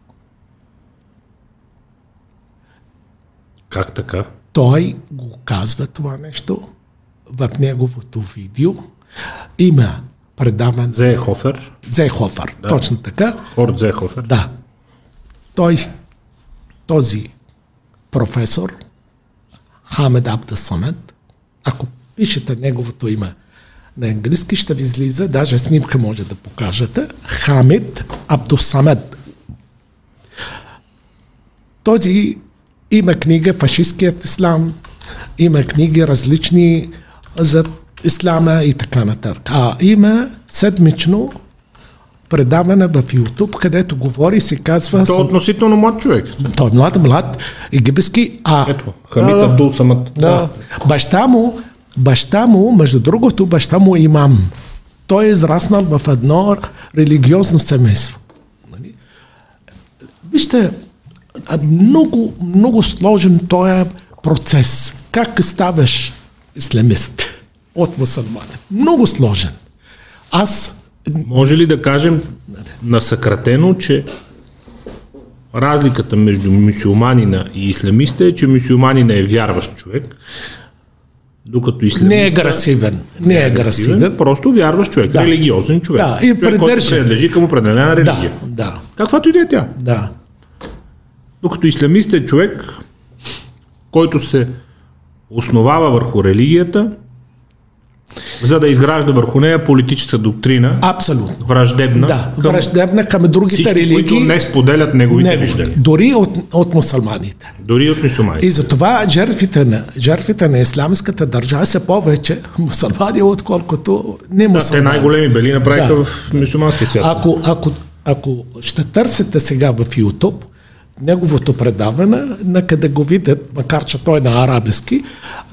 Как така? Той го казва това нещо в неговото видео. Има предаван... Зехофер. Зехофер, да. точно така. Хорд Зехофер. Да. Той, този професор, Хамед Абда Самед, ако пишете неговото име на английски, ще ви излиза, даже снимка може да покажете, Хамид Абдусамед. Този има книга Фашистският ислам, има книги различни за ислама и така нататък. А има седмично предаване в YouTube, където говори се казва... Той е относително млад човек. Той е млад, млад, египетски. А, Ето, Хамид Абдул Самат. Да. Баща му Баща му, между другото, баща му е имам. Той е израснал в едно религиозно семейство. Нали? Много, много сложен този процес. Как ставаш исламист от мусулмани? Много сложен. Аз... Може ли да кажем насъкратено, че разликата между мусулманина и исламиста е, че мусулманина е вярващ човек, докато исламиста... Не е агресивен. Не е агресивен. Просто вярваш човек, да. религиозен човек. Да, и човек, който принадлежи към определена религия. Да, да. Каквато и да е тя. Да. Докато исламист е човек, който се основава върху религията, за да изгражда върху нея политическа доктрина. Абсолютно. Враждебна. Да, към враждебна към другите всички, религии. които не споделят неговите не, виждания. Дори от, от мусулманите. Дори от мусулманите. И затова жертвите на, жертвите на исламската държава са повече мусулмани, отколкото не мусулмани. Да, те най-големи бели направиха да. в мусулманския свят. Ако, ако, ако ще търсите сега в YouTube, неговото предаване, на къде го видят, макар че той е на арабски,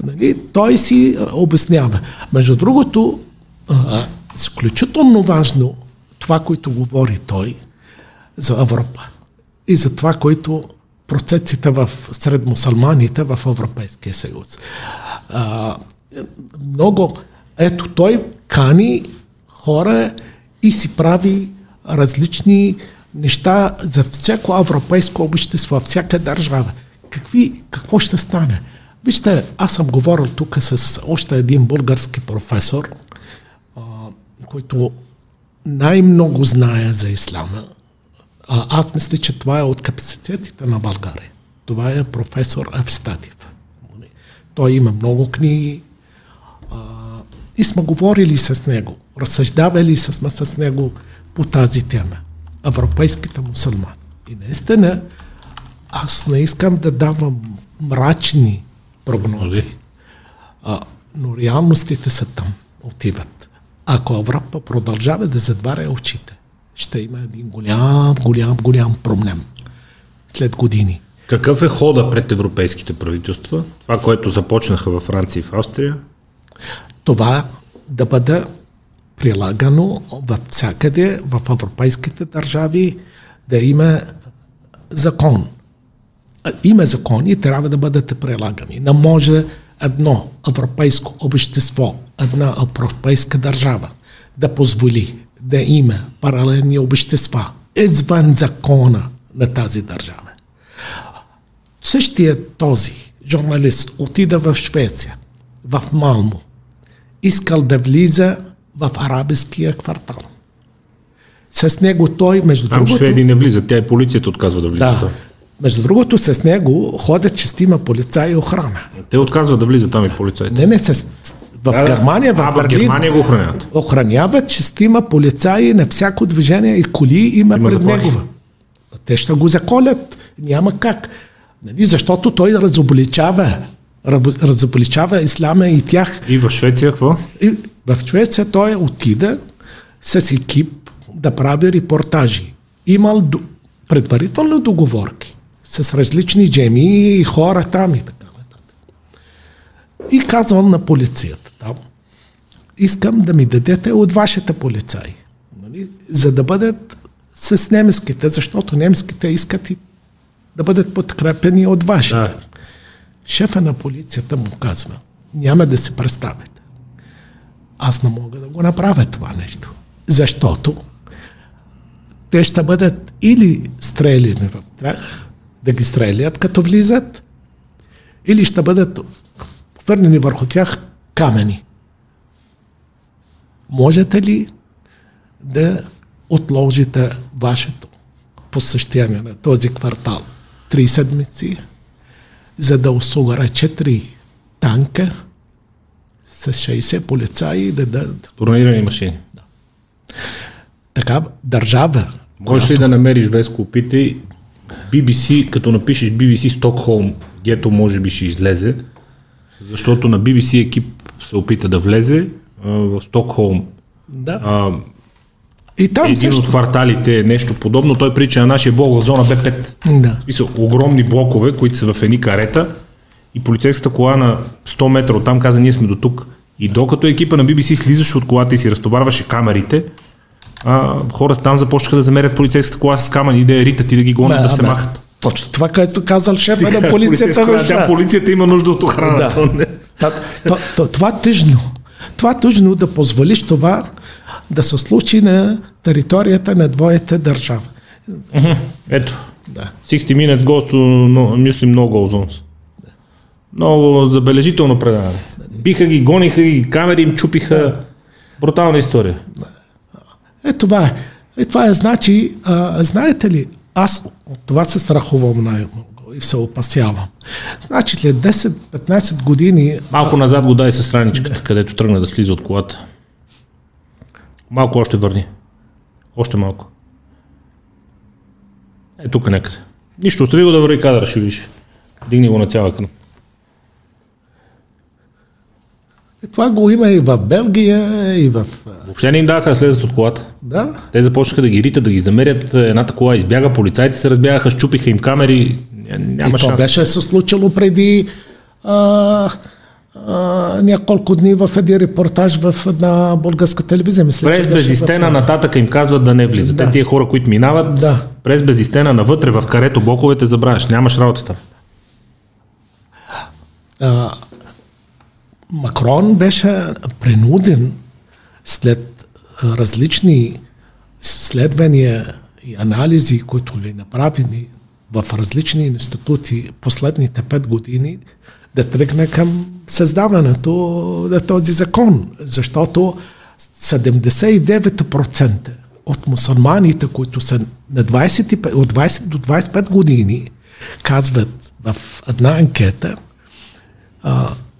нали, той си обяснява. Между другото, изключително важно това, което говори той за Европа и за това, което процесите в сред мусулманите в Европейския съюз. А, много Ето, той кани хора и си прави различни неща за всяко европейско общество, всяка държава. Какви, какво ще стане? Вижте, аз съм говорил тук с още един български професор, а, който най-много знае за исляма. А, аз мисля, че това е от капацитетите на България. Това е професор Евстатив. Той има много книги. А, и сме говорили с него, разсъждавали сме с него по тази тема. Европейските мусулмани. И наистина, аз не искам да давам мрачни прогнози, а, но реалностите са там, отиват. Ако Европа продължава да затваря очите, ще има един голям, голям, голям проблем след години. Какъв е хода пред европейските правителства? Това, което започнаха във Франция и в Австрия? Това да бъде прилагано във всякъде в европейските държави, да има закон. Има закони трябва да бъдат прилагани. Не може едно европейско общество, една европейска държава да позволи да има паралелни общества извън закона на тази държава. Същия този журналист отида в Швеция, в Малмо, искал да влиза в арабския квартал. С него той, между Там другото... шведи не влизат, тя и полицията отказва да влиза. Да. Между другото, с него ходят шестима полицаи и охрана. Те отказват да влизат там и полицаите. Не, не, с... в Да. Германия, в, а, в Берлин, Германия го охраняват. охраняват шестима полицаи на всяко движение и коли има, Има пред заплахи. него. Те ще го заколят. Няма как. Нали? Защото той разобличава, разобличава исляма и тях. И в Швеция какво? И в Швеция той отида с екип да прави репортажи. Имал предварително договорки с различни джеми и хора там и така нататък. И казвам на полицията там, искам да ми дадете от вашите полицаи, нали? за да бъдат с немските, защото немските искат и да бъдат подкрепени от вашите. Да. Шефа на полицията му казва, няма да се представите. Аз не мога да го направя това нещо. Защото те ще бъдат или стреляни в тях, да ги стрелят като влизат, или ще бъдат хвърлени върху тях камъни. Можете ли да отложите вашето посещение на този квартал три седмици, за да осигуря четири танка с 60 полицаи да дадат Бронирани машини. така държава. Можеш ли да намериш, Веско, опитай, BBC, като напишеш BBC Стокхолм, гето може би ще излезе, защото на BBC екип се опита да влезе а, в Стокхолм. Да. А, И там един също. от кварталите е нещо подобно. Той прилича на нашия блок в зона Б5. Да. В смисъл, огромни блокове, които са в едни карета и полицейската кола на 100 метра оттам каза, ние сме до тук. И докато екипа на BBC слизаше от колата и си разтоварваше камерите, а, хората там започнаха да замерят полицейската кола с камъни и да я ритат и да ги гонят да, се бе, махат. Точно това, което казал шефа на полицията в Тя полицията има нужда от охрана. Да. то то- то- Това е тъжно. Това е тъжно да позволиш това да се случи на територията на двоята държава. Ето, Да. 60 Minutes Goes to no, Muslim No Zones. Много забележително предаване. Биха ги, гониха ги, камери им чупиха. Брутална история. Е, това е. Е, това е, значи, а, знаете ли, аз от това се страхувам най-много и се опасявам. Значи, след 10-15 години Малко назад го дай с раничката, където тръгна да слиза от колата. Малко още върни. Още малко. Е, тук някъде. Нищо, остави го да върви кадъра, ще видиш. Дигни го на цяла екран. е, това го има и в Белгия, и в... Въобще не им даха да слезат от колата. Да, Те започнаха да ги ритат, да ги замерят. Едната кола избяга, полицайите се разбягаха, щупиха им камери. Ня- и Няма това шанс. беше се случило преди а, а, няколко дни в един репортаж в една българска телевизия. Мисля, През безистена в- нататък им казват да не влизат. Да. Те тия хора, които минават, Да. през безистена навътре в карето блоковете забравяш. Нямаш работа там. А, Макрон беше принуден след различни изследвания и анализи, които ви направени в различни институти последните пет години, да тръгне към създаването на този закон, защото 79% от мусулманите, които са на 25, от 20 до 25 години, казват в една анкета,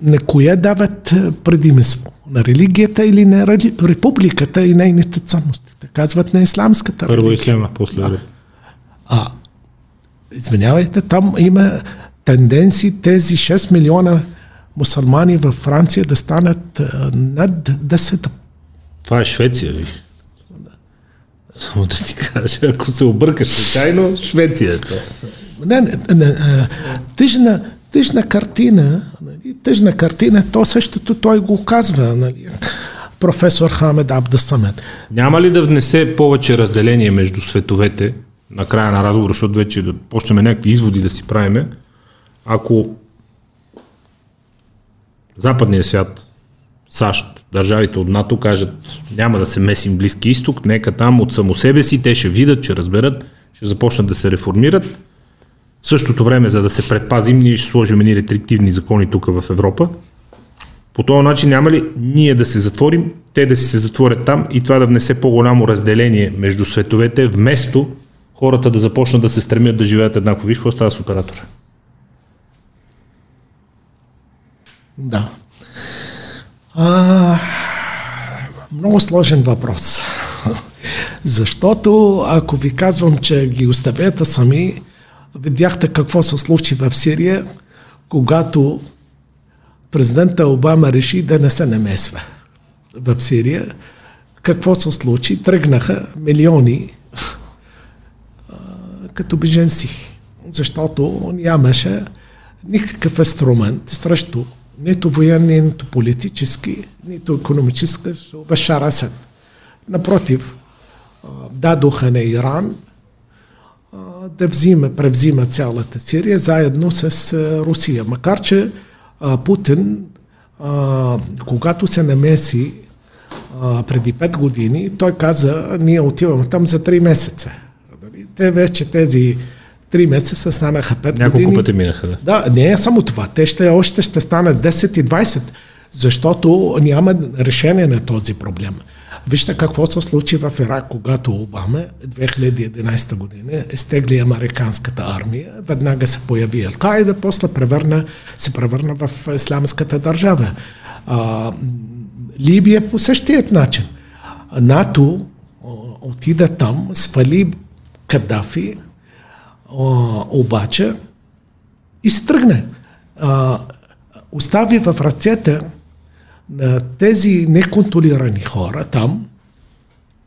на кое дават предимство? На религията или на републиката и нейните ценности? Казват на исламската Първо религия. ислама, после а, а, извинявайте, там има тенденции тези 6 милиона мусулмани във Франция да станат над 10. Това е Швеция, виж. Само да ти кажа, ако се объркаш случайно, Швеция е това. Не, не, не, тъжна, тъжна картина, нали, тъжна картина, то същото той го казва, нали, професор Хамед Абдасамед. Няма ли да внесе повече разделение между световете, на края на разговора, защото вече да почнем някакви изводи да си правиме, ако западният свят, САЩ, държавите от НАТО кажат няма да се месим Близки изток, нека там от само себе си те ще видят, ще разберат, ще започнат да се реформират. В същото време, за да се предпазим, ние ще сложим едни рестриктивни закони тук в Европа. По този начин няма ли ние да се затворим, те да си се затворят там и това да внесе по-голямо разделение между световете, вместо хората да започнат да се стремят да живеят еднакво. Виж какво става с оператора. Да. А, много сложен въпрос. Защото ако ви казвам, че ги оставете сами, видяхте какво се случи в Сирия, когато президента Обама реши да не се намесва в Сирия. Какво се случи? Тръгнаха милиони като беженци, защото нямаше никакъв инструмент срещу нито военни, нито политически, нито економически Башар Асад. Напротив, дадоха на Иран да взима, превзима цялата Сирия заедно с Русия. Макар, че Путин, когато се намеси преди 5 години, той каза, ние отиваме там за 3 месеца. Те вече тези три месеца станаха 5 Няколко години. Няколко пъти минаха, да. Да, не е само това. Те ще още ще станат 10 и 20, защото няма решение на този проблем. Вижте какво се случи в Ирак, когато Обама 2011 година стегли американската армия, веднага се появи Ал-Каида, после превърна, се превърна в исламската държава. А, Либия по същият начин. НАТО отида там, свали Кадафи, обаче и се тръгне. Остави в ръцете на тези неконтролирани хора там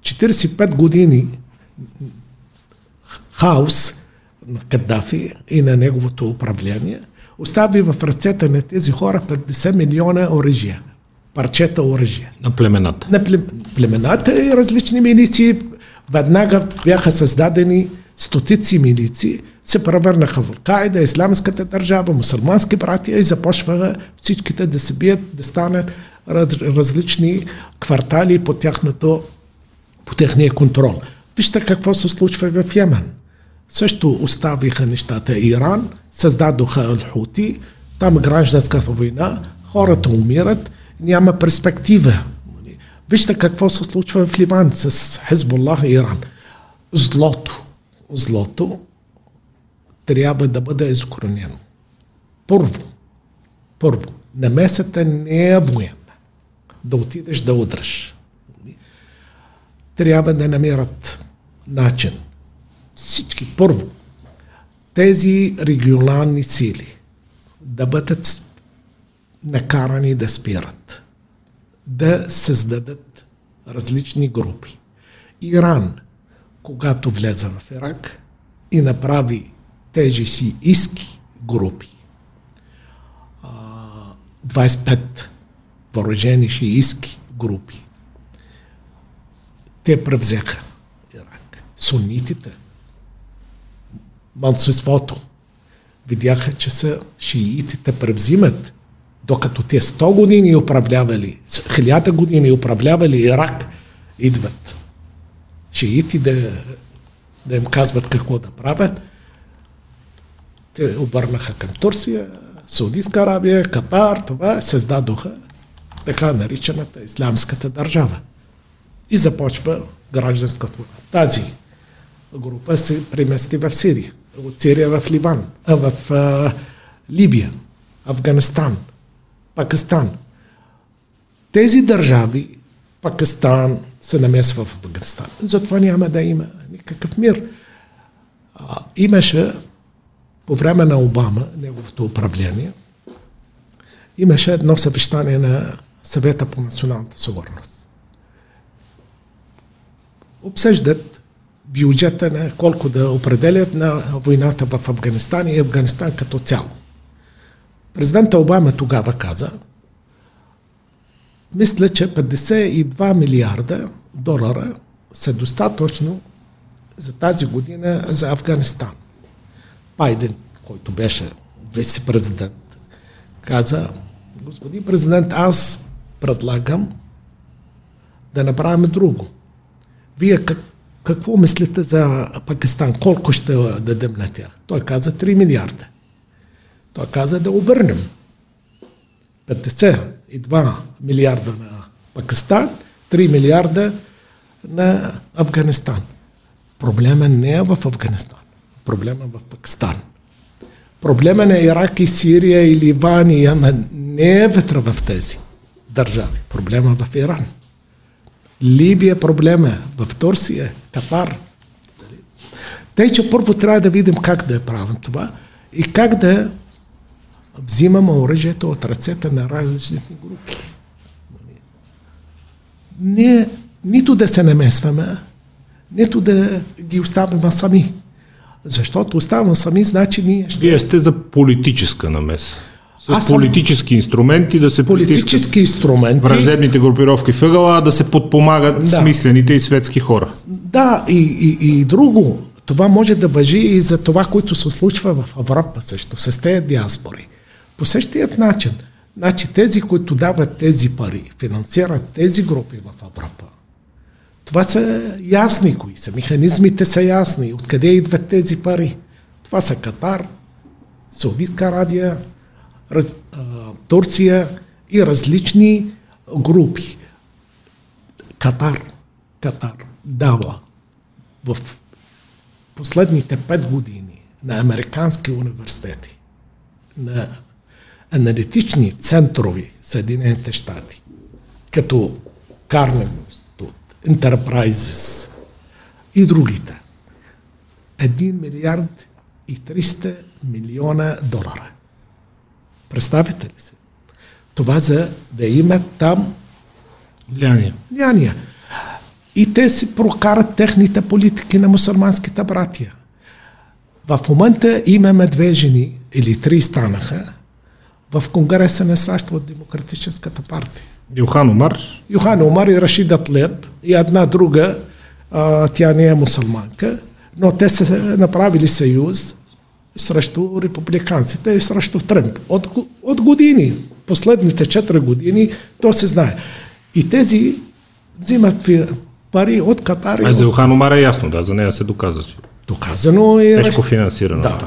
45 години хаос на Кадафи и на неговото управление, остави в ръцете на тези хора 50 милиона оръжия, парчета оръжия. На племената. На племената и различни милиции веднага бяха създадени стотици милици, се превърнаха в Кайда, исламската държава, мусулмански братия и започваха всичките да се бият, да станат раз, различни квартали по, тяхното, по техния контрол. Вижте какво се случва в Йемен. Също оставиха нещата Иран, създадоха Ал-Хути, там гражданската война, хората умират, няма перспектива. Вижте какво се случва в Ливан с Хезболлах и Иран. Злото, злото трябва да бъде изкоренено. Първо, първо, намесата не е военна. Да отидеш да удръш. Трябва да намерят начин. Всички, първо, тези регионални сили да бъдат накарани да спират, да създадат различни групи. Иран – когато влезе в Ирак и направи тези си иски групи. 25 въоръжени шиистски групи. Те превзеха Ирак. Сунитите, мълцинството, видяха, че са шиитите превзимат Докато те 100 години управлявали, 1000 години управлявали Ирак, идват шиити да, да им казват какво да правят. Те обърнаха към Турция, Саудитска Арабия, Катар, това създадоха така наричаната ислямската държава. И започва гражданската война. Тази група се премести в Сирия, от Сирия в Ливан, а в а, Либия, Афганистан, Пакистан. Тези държави, Пакистан се намесва в Афганистан. Затова няма да има никакъв мир. А, имаше по време на Обама, неговото управление, имаше едно съвещание на съвета по националната сигурност. Обсъждат бюджета на колко да определят на войната в Афганистан и Афганистан като цяло. Президента Обама тогава каза, мисля, че 52 милиарда долара са достатъчно за тази година за Афганистан. Байден, който беше вице-президент, каза, господин президент, аз предлагам да направим друго. Вие как, какво мислите за Пакистан? Колко ще дадем на тях? Той каза 3 милиарда. Той каза да обърнем 52 милиарда на Пакистан, 3 милиарда на Афганистан. Проблема не е в Афганистан. Проблема е в Пакистан. Проблема на Ирак и Сирия и Ливан и Ямен не е вътре в тези държави. Проблема е в Иран. Либия е проблема в Турция, Катар. Тъй, че първо трябва да видим как да правим това и как да взимаме оръжието от ръцете на различните групи. Не, нито да се намесваме, нито да ги оставим сами. Защото оставаме сами, значи ние ще... Вие сте за политическа намеса. С Аз политически съм... инструменти да се политически инструменти. враждебните групировки въгъла, да се подпомагат да. смислените и светски хора. Да, и, и, и друго. Това може да въжи и за това, което се случва в Европа също, с тези диаспори. По същият начин. Значи тези, които дават тези пари, финансират тези групи в Европа, това са ясни кои са. Механизмите са ясни. Откъде идват тези пари? Това са Катар, Саудитска Арабия, раз, а, Турция и различни групи. Катар, Катар дава в последните пет години на американски университети, на аналитични центрови Съединените щати, като Институт, Enterprises и другите. 1 милиард и 300 милиона долара. Представите ли се? Това за да имат там влияние. влияние. И те си прокарат техните политики на мусулманските братия. В момента имаме две жени, или три станаха, в Конгреса на САЩ от Демократическата партия. Йохан Омар. Йохан Омар и Рашида Тлеб и една друга, а, тя не е мусулманка, но те са направили съюз срещу републиканците и срещу Тръмп. От, от години, последните 4 години, то се знае. И тези взимат пари от Катар. А за Йохан Омар е ясно, да, за нея се доказва. Че... Доказано е. Тежко финансирано. Да,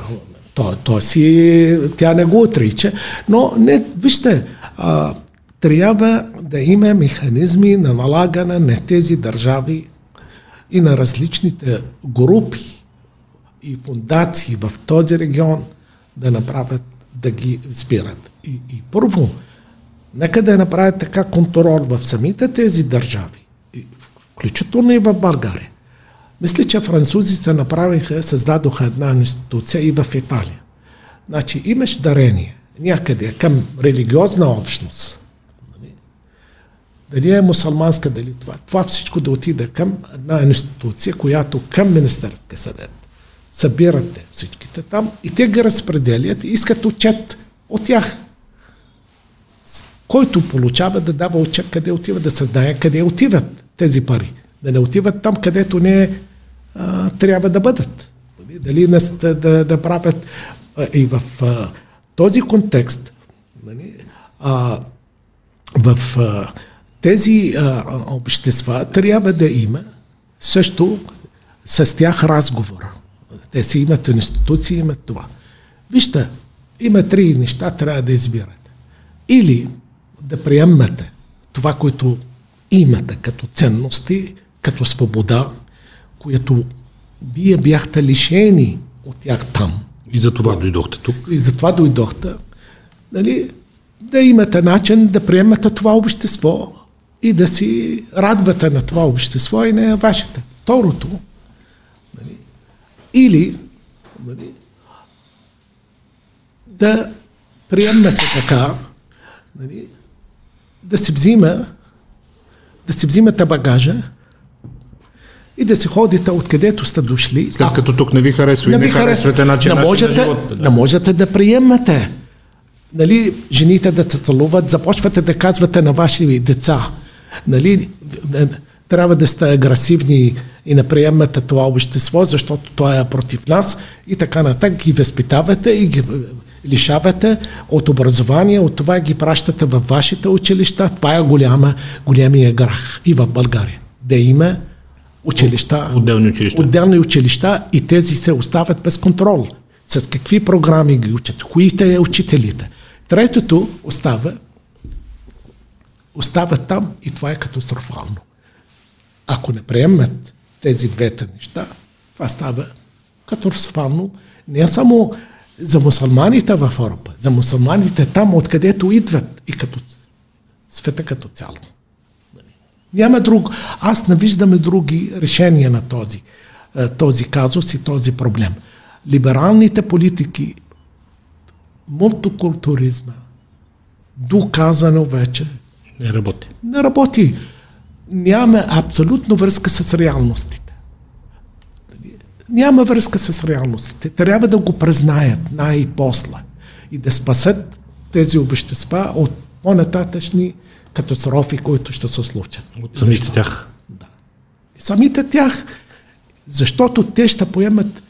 то, то си, тя не го отрича, но не, вижте, а, трябва да има механизми на налагане на тези държави и на различните групи и фундации в този регион да направят, да ги спират. И, и първо, нека да направят така контрол в самите тези държави, включително и в България. Мисля, че французите направиха, създадоха една институция и в Италия. Значи имаш дарение някъде към религиозна общност. Дали е мусулманска, дали това. Това всичко да отиде към една институция, която към Министерския съвет. Събирате всичките там и те ги разпределят и искат отчет от тях. Който получава да дава отчет къде отива, да се знае къде отиват тези пари. Да не отиват там, където не а, трябва да бъдат. Нали? Дали да, да, да правят и в а, този контекст нали, а, в а, тези а, общества трябва да има също с тях разговор. Те си имат институции, имат това. Вижте, има три неща, трябва да избирате. Или да приемате това, което имате като ценности, като свобода, което вие бяхте лишени от тях там. И за това дойдохте тук. И за това дойдохте. Нали, да имате начин да приемате това общество и да си радвате на това общество и не вашето. Второто, нали, или нали, да приемате така, нали, да се взима, да си взимате багажа и да си ходите откъдето сте дошли. След като тук не ви харесва и не, харесвате начин, не можете, на живота. Да. Не можете да приемате. Нали, жените да се целуват, започвате да казвате на ваши деца. Нали, трябва да сте агресивни и не приемате това общество, защото то е против нас и така нататък ги възпитавате и ги лишавате от образование, от това ги пращате във вашите училища. Това е голяма, голямия грах и в България. Да има училища, отделни училища. отделни училища и тези се оставят без контрол. С какви програми ги учат, кои те учителите. Третото остава, остава там и това е катастрофално. Ако не приемат тези двете неща, това става катастрофално не само за мусулманите в Европа, за мусулманите там, откъдето идват и като света като цяло. Няма друг. Аз не виждаме други решения на този, е, този казус и този проблем. Либералните политики, мултикултуризма, доказано вече. Не работи. Не работи. Няма абсолютно връзка с реалностите. Няма връзка с реалностите. Трябва да го признаят най-после и да спасат тези общества от по-нататъчни катастрофи, които ще се случат. От самите Защо? тях? Да. И самите тях, защото те ще поемат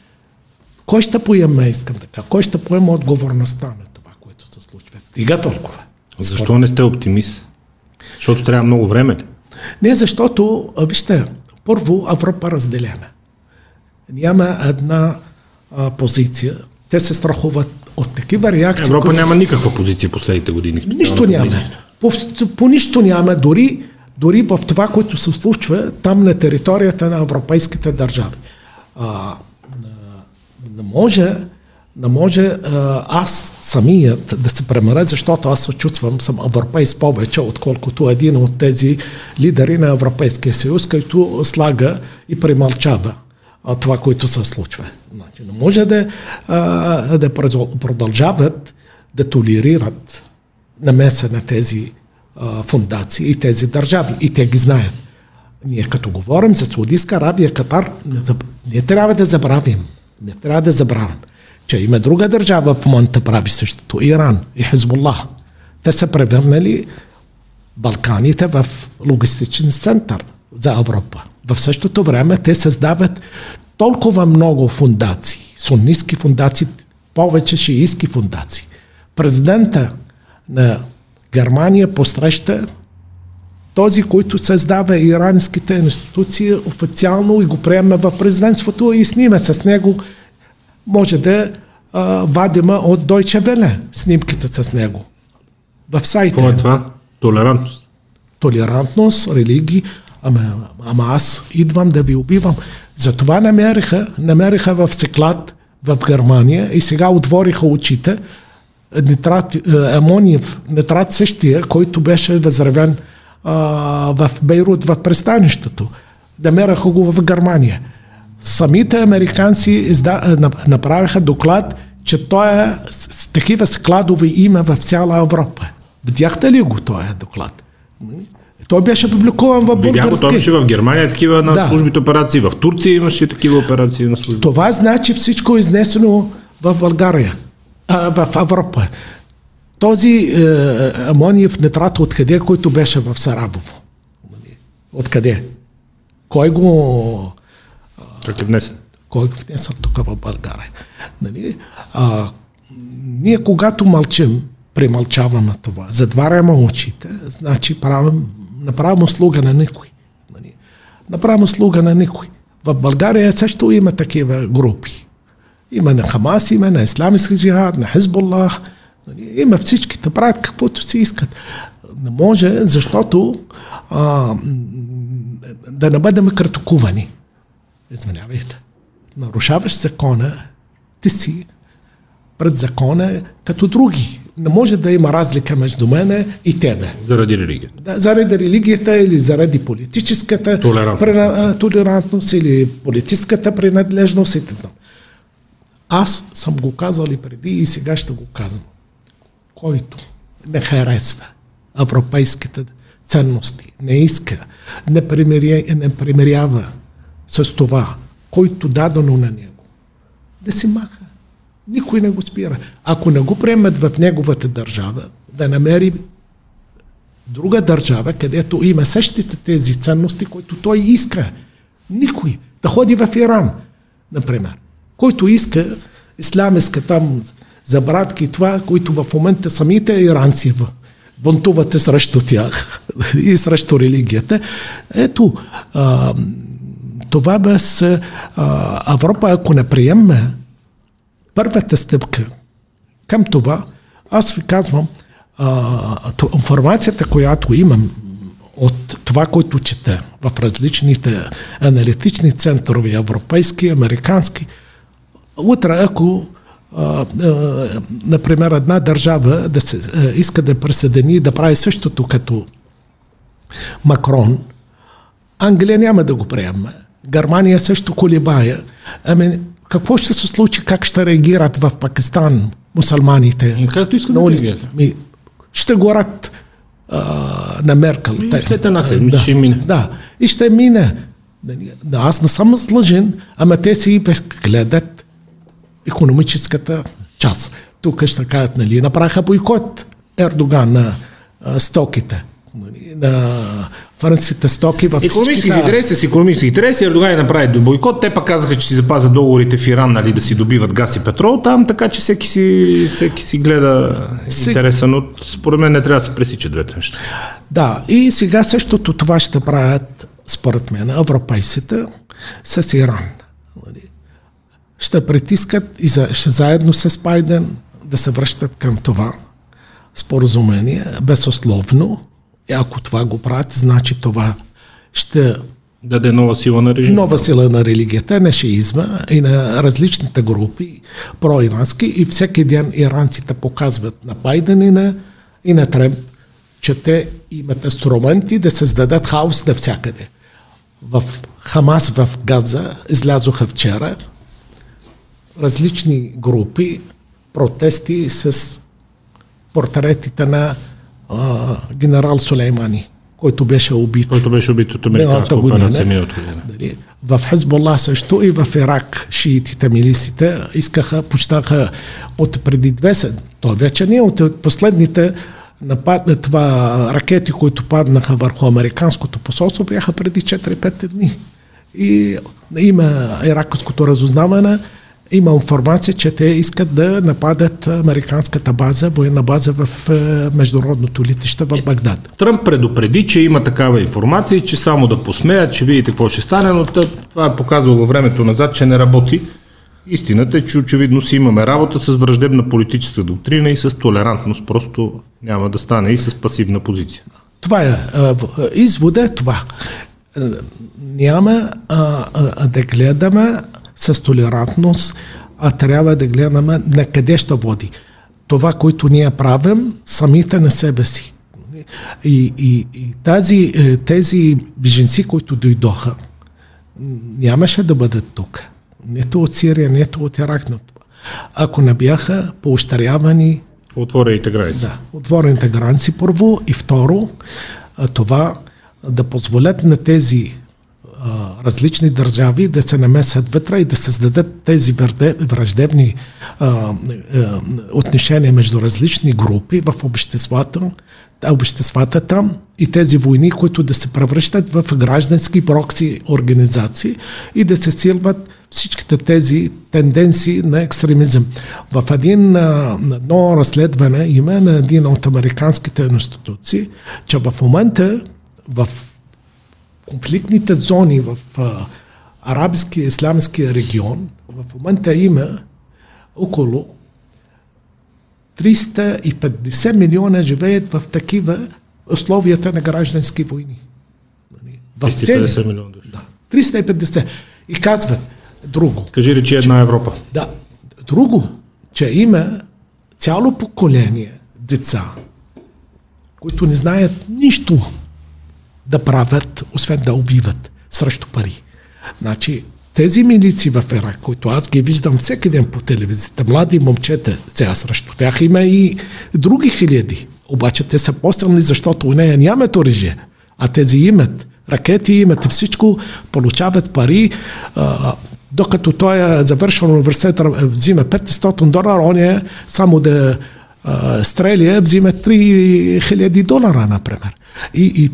кой ще поеме, искам така, кой ще поема отговорността на това, което се случва? Стига толкова. Защо не сте оптимист? Защото трябва много време. Не, защото, вижте, първо Европа разделена. Няма една а, позиция. Те се страхуват от такива реакции. Европа които... няма никаква позиция последните години. Нищо няма. По, по нищо няма. Дори, дори в това, което се случва там на територията на европейските държави. А, не може, не може а, аз самият да се премаря, защото аз се чувствам, съм европейс повече, отколкото един от тези лидери на Европейския съюз, който слага и премълчава а, това, което се случва. Значи, не може да, а, да продължават да толерират намеса на тези а, фундации и тези държави. И те ги знаят. Ние като говорим за Саудитска Арабия, Катар, не, не трябва да забравим. Не трябва да забравим, че има друга държава в момента прави същото. Иран и Хезболлах. Те са превърнали Балканите в логистичен център за Европа. В същото време те създават толкова много фундации, суннистски фундации, повече шиистски фундации. Президента на Германия посреща този, който създава иранските институции официално и го приема в президентството и снима с него, може да а, вадима от Deutsche Welle снимките с него. В сайта. Какво е това? Толерантност. Толерантност, религии. Ама, ама аз идвам да ви убивам. Затова намериха, намериха в Секлад в Германия и сега отвориха очите нитрат, амониев нитрат същия, който беше възравен а, в Бейрут, в пристанището. Намераха го в Германия. Самите американци изда, направиха доклад, че той е с такива складове има в цяла Европа. Видяхте ли го този доклад? Той беше публикуван в български. Видях той беше в Германия такива на да. службите операции, в Турция имаше такива операции на службите. Това значи всичко е изнесено в България, а, в Европа. Този е, амониев нитрат откъде, който беше в Саравово? Откъде? Кой го... Как е внесен? Кой го внесен тук в България? Нали? А, ние когато мълчим, премълчаваме това, затваряме очите, значи правим, направим услуга на никой. Нали? Направим услуга на никой. В България също има такива групи. Има на Хамас, има на Исламски джихад, на Хизбуллах. Нали? Има всичките правят каквото си искат. Не може, защото а, да не бъдем критикувани. Извинявайте. Нарушаваш закона, ти си пред закона като други. Не може да има разлика между мене и тебе. Заради религията. Да, заради религията или заради политическата толерантност, толерантност или политическата принадлежност и т.н. Аз съм го казал и преди и сега ще го казвам. Който не харесва европейските ценности, не иска, не примирява, не примирява с това, който дадено на него, да си маха. Никой не го спира. Ако не го приемат в неговата държава, да намери друга държава, където има същите тези ценности, които той иска. Никой. Да ходи в Иран, например. Който иска исламистка там за братки това, които в момента самите иранци бунтувате срещу тях и срещу религията. Ето, а, това без Европа, ако не приеме първата стъпка към това, аз ви казвам, информацията, която имам от това, което чета в различните аналитични центрове, европейски, американски, утре, ако например, една държава да се, иска да присъедини да прави същото като Макрон, Англия няма да го приема. Германия също колебая. Ами, какво ще се случи, как ще реагират в Пакистан мусулманите? И както искат да реагират. Ми, ще горят а, на Меркел. И след една седмица да, ще мине. Да, и ще мине. Да, аз не съм злъжен, ама те си гледат економическата част. Тук ще кажат, нали, направиха бойкот Ердоган на а, стоките на френските стоки в Економически интереси с економически интереси. Ердоган направи бойкот. Те пък казаха, че си запазят договорите в Иран, нали, да си добиват газ и петрол там, така че всеки си, всеки си гледа Се... интереса, но според мен не трябва да се пресичат двете неща. Да, и сега същото това ще правят, според мен, европейците с Иран. Нали. Ще притискат и за, ще заедно с Байден да се връщат към това споразумение, безусловно, ако това го правят, значи това ще даде нова сила на режима. Нова сила на религията, на шиизма и на различните групи проирански и всеки ден иранците показват на Байден и на, и на Тремп, че те имат инструменти да създадат хаос навсякъде. В Хамас в Газа излязоха вчера различни групи протести с портретите на а, генерал Сулеймани, който беше убит. Който беше убит от американска операция миналата година. Дали, в Хезболла също и в Ирак шиитите, милисите искаха, почнаха от преди две седмици, то вече не, от последните нападна това ракети, които паднаха върху американското посолство, бяха преди 4-5 дни. И има иракското разузнаване, има информация, че те искат да нападат американската база, военна база в е, международното летище в Багдад. Тръмп предупреди, че има такава информация и че само да посмеят, че видите какво ще стане, но това е показало във времето назад, че не работи. Истината е, че очевидно си имаме работа с враждебна политическа доктрина и с толерантност. Просто няма да стане и с пасивна позиция. Това е. Извода е това. Е, няма а, а, да гледаме с толерантност, а трябва да гледаме на къде ще води. Това, което ние правим, самите на себе си. И, и, и тази, е, тези беженци, които дойдоха, нямаше да бъдат тук. Нито от Сирия, нито от Ирак. Ако не бяха поощрявани Отворените граници. Да, отворените граници първо и второ, това да позволят на тези различни държави да се намесят вътре и да създадат тези враждебни а, а, отношения между различни групи в обществата, обществата там и тези войни, които да се превръщат в граждански прокси организации и да се силват всичките тези тенденции на екстремизъм. В един едно разследване има на един от американските институции, че в момента в конфликтните зони в арабския и исламския регион, в момента има около 350 милиона живеят в такива условията на граждански войни. В 350 милиона души. Да, 350. И казват друго. Кажи речи една Европа. Да. Друго, че има цяло поколение деца, които не знаят нищо да правят, освен да убиват срещу пари. Значи, тези милици в Ирак, които аз ги виждам всеки ден по телевизията, млади момчета, сега срещу тях има и други хиляди. Обаче те са по-силни, защото у нея нямат оръжие, а тези имат. Ракети имат всичко, получават пари. А, докато той е завършил университет, взима 500 долара, он е само да а, стреля, взима 3000 долара, например. И, и,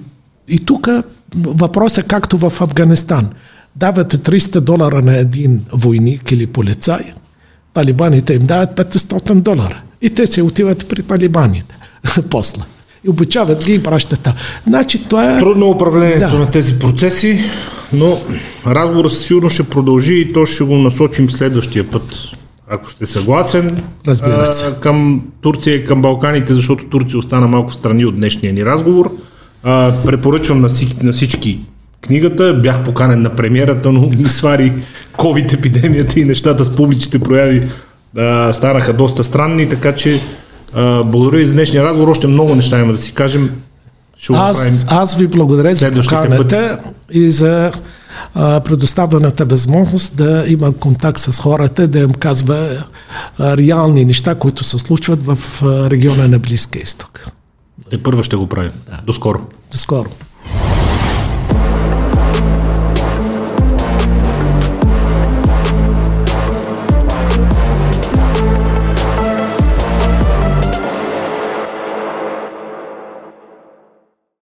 и тук въпросът е както в Афганистан – дават 300 долара на един войник или полицай, талибаните им дават 500 долара. И те се отиват при талибаните после. И обучават ги и пращат. Значи, това е... Трудно управлението да. на тези процеси, но разговорът сигурно ще продължи и то ще го насочим следващия път. Ако сте съгласен, Разбира се. Към Турция и към Балканите, защото Турция остана малко страни от днешния ни разговор. А, препоръчвам на, на всички книгата. Бях поканен на премиерата, но ми свари COVID-епидемията и нещата с публичните прояви а, станаха доста странни, така че а, благодаря и за днешния разговор. Още много неща има да си кажем. Ще аз, аз ви благодаря за поканата и за а, предоставената възможност да имам контакт с хората, да им казва а, реални неща, които се случват в а, региона на Близкия изток. Те първо ще го правим. Да. До скоро. До скоро.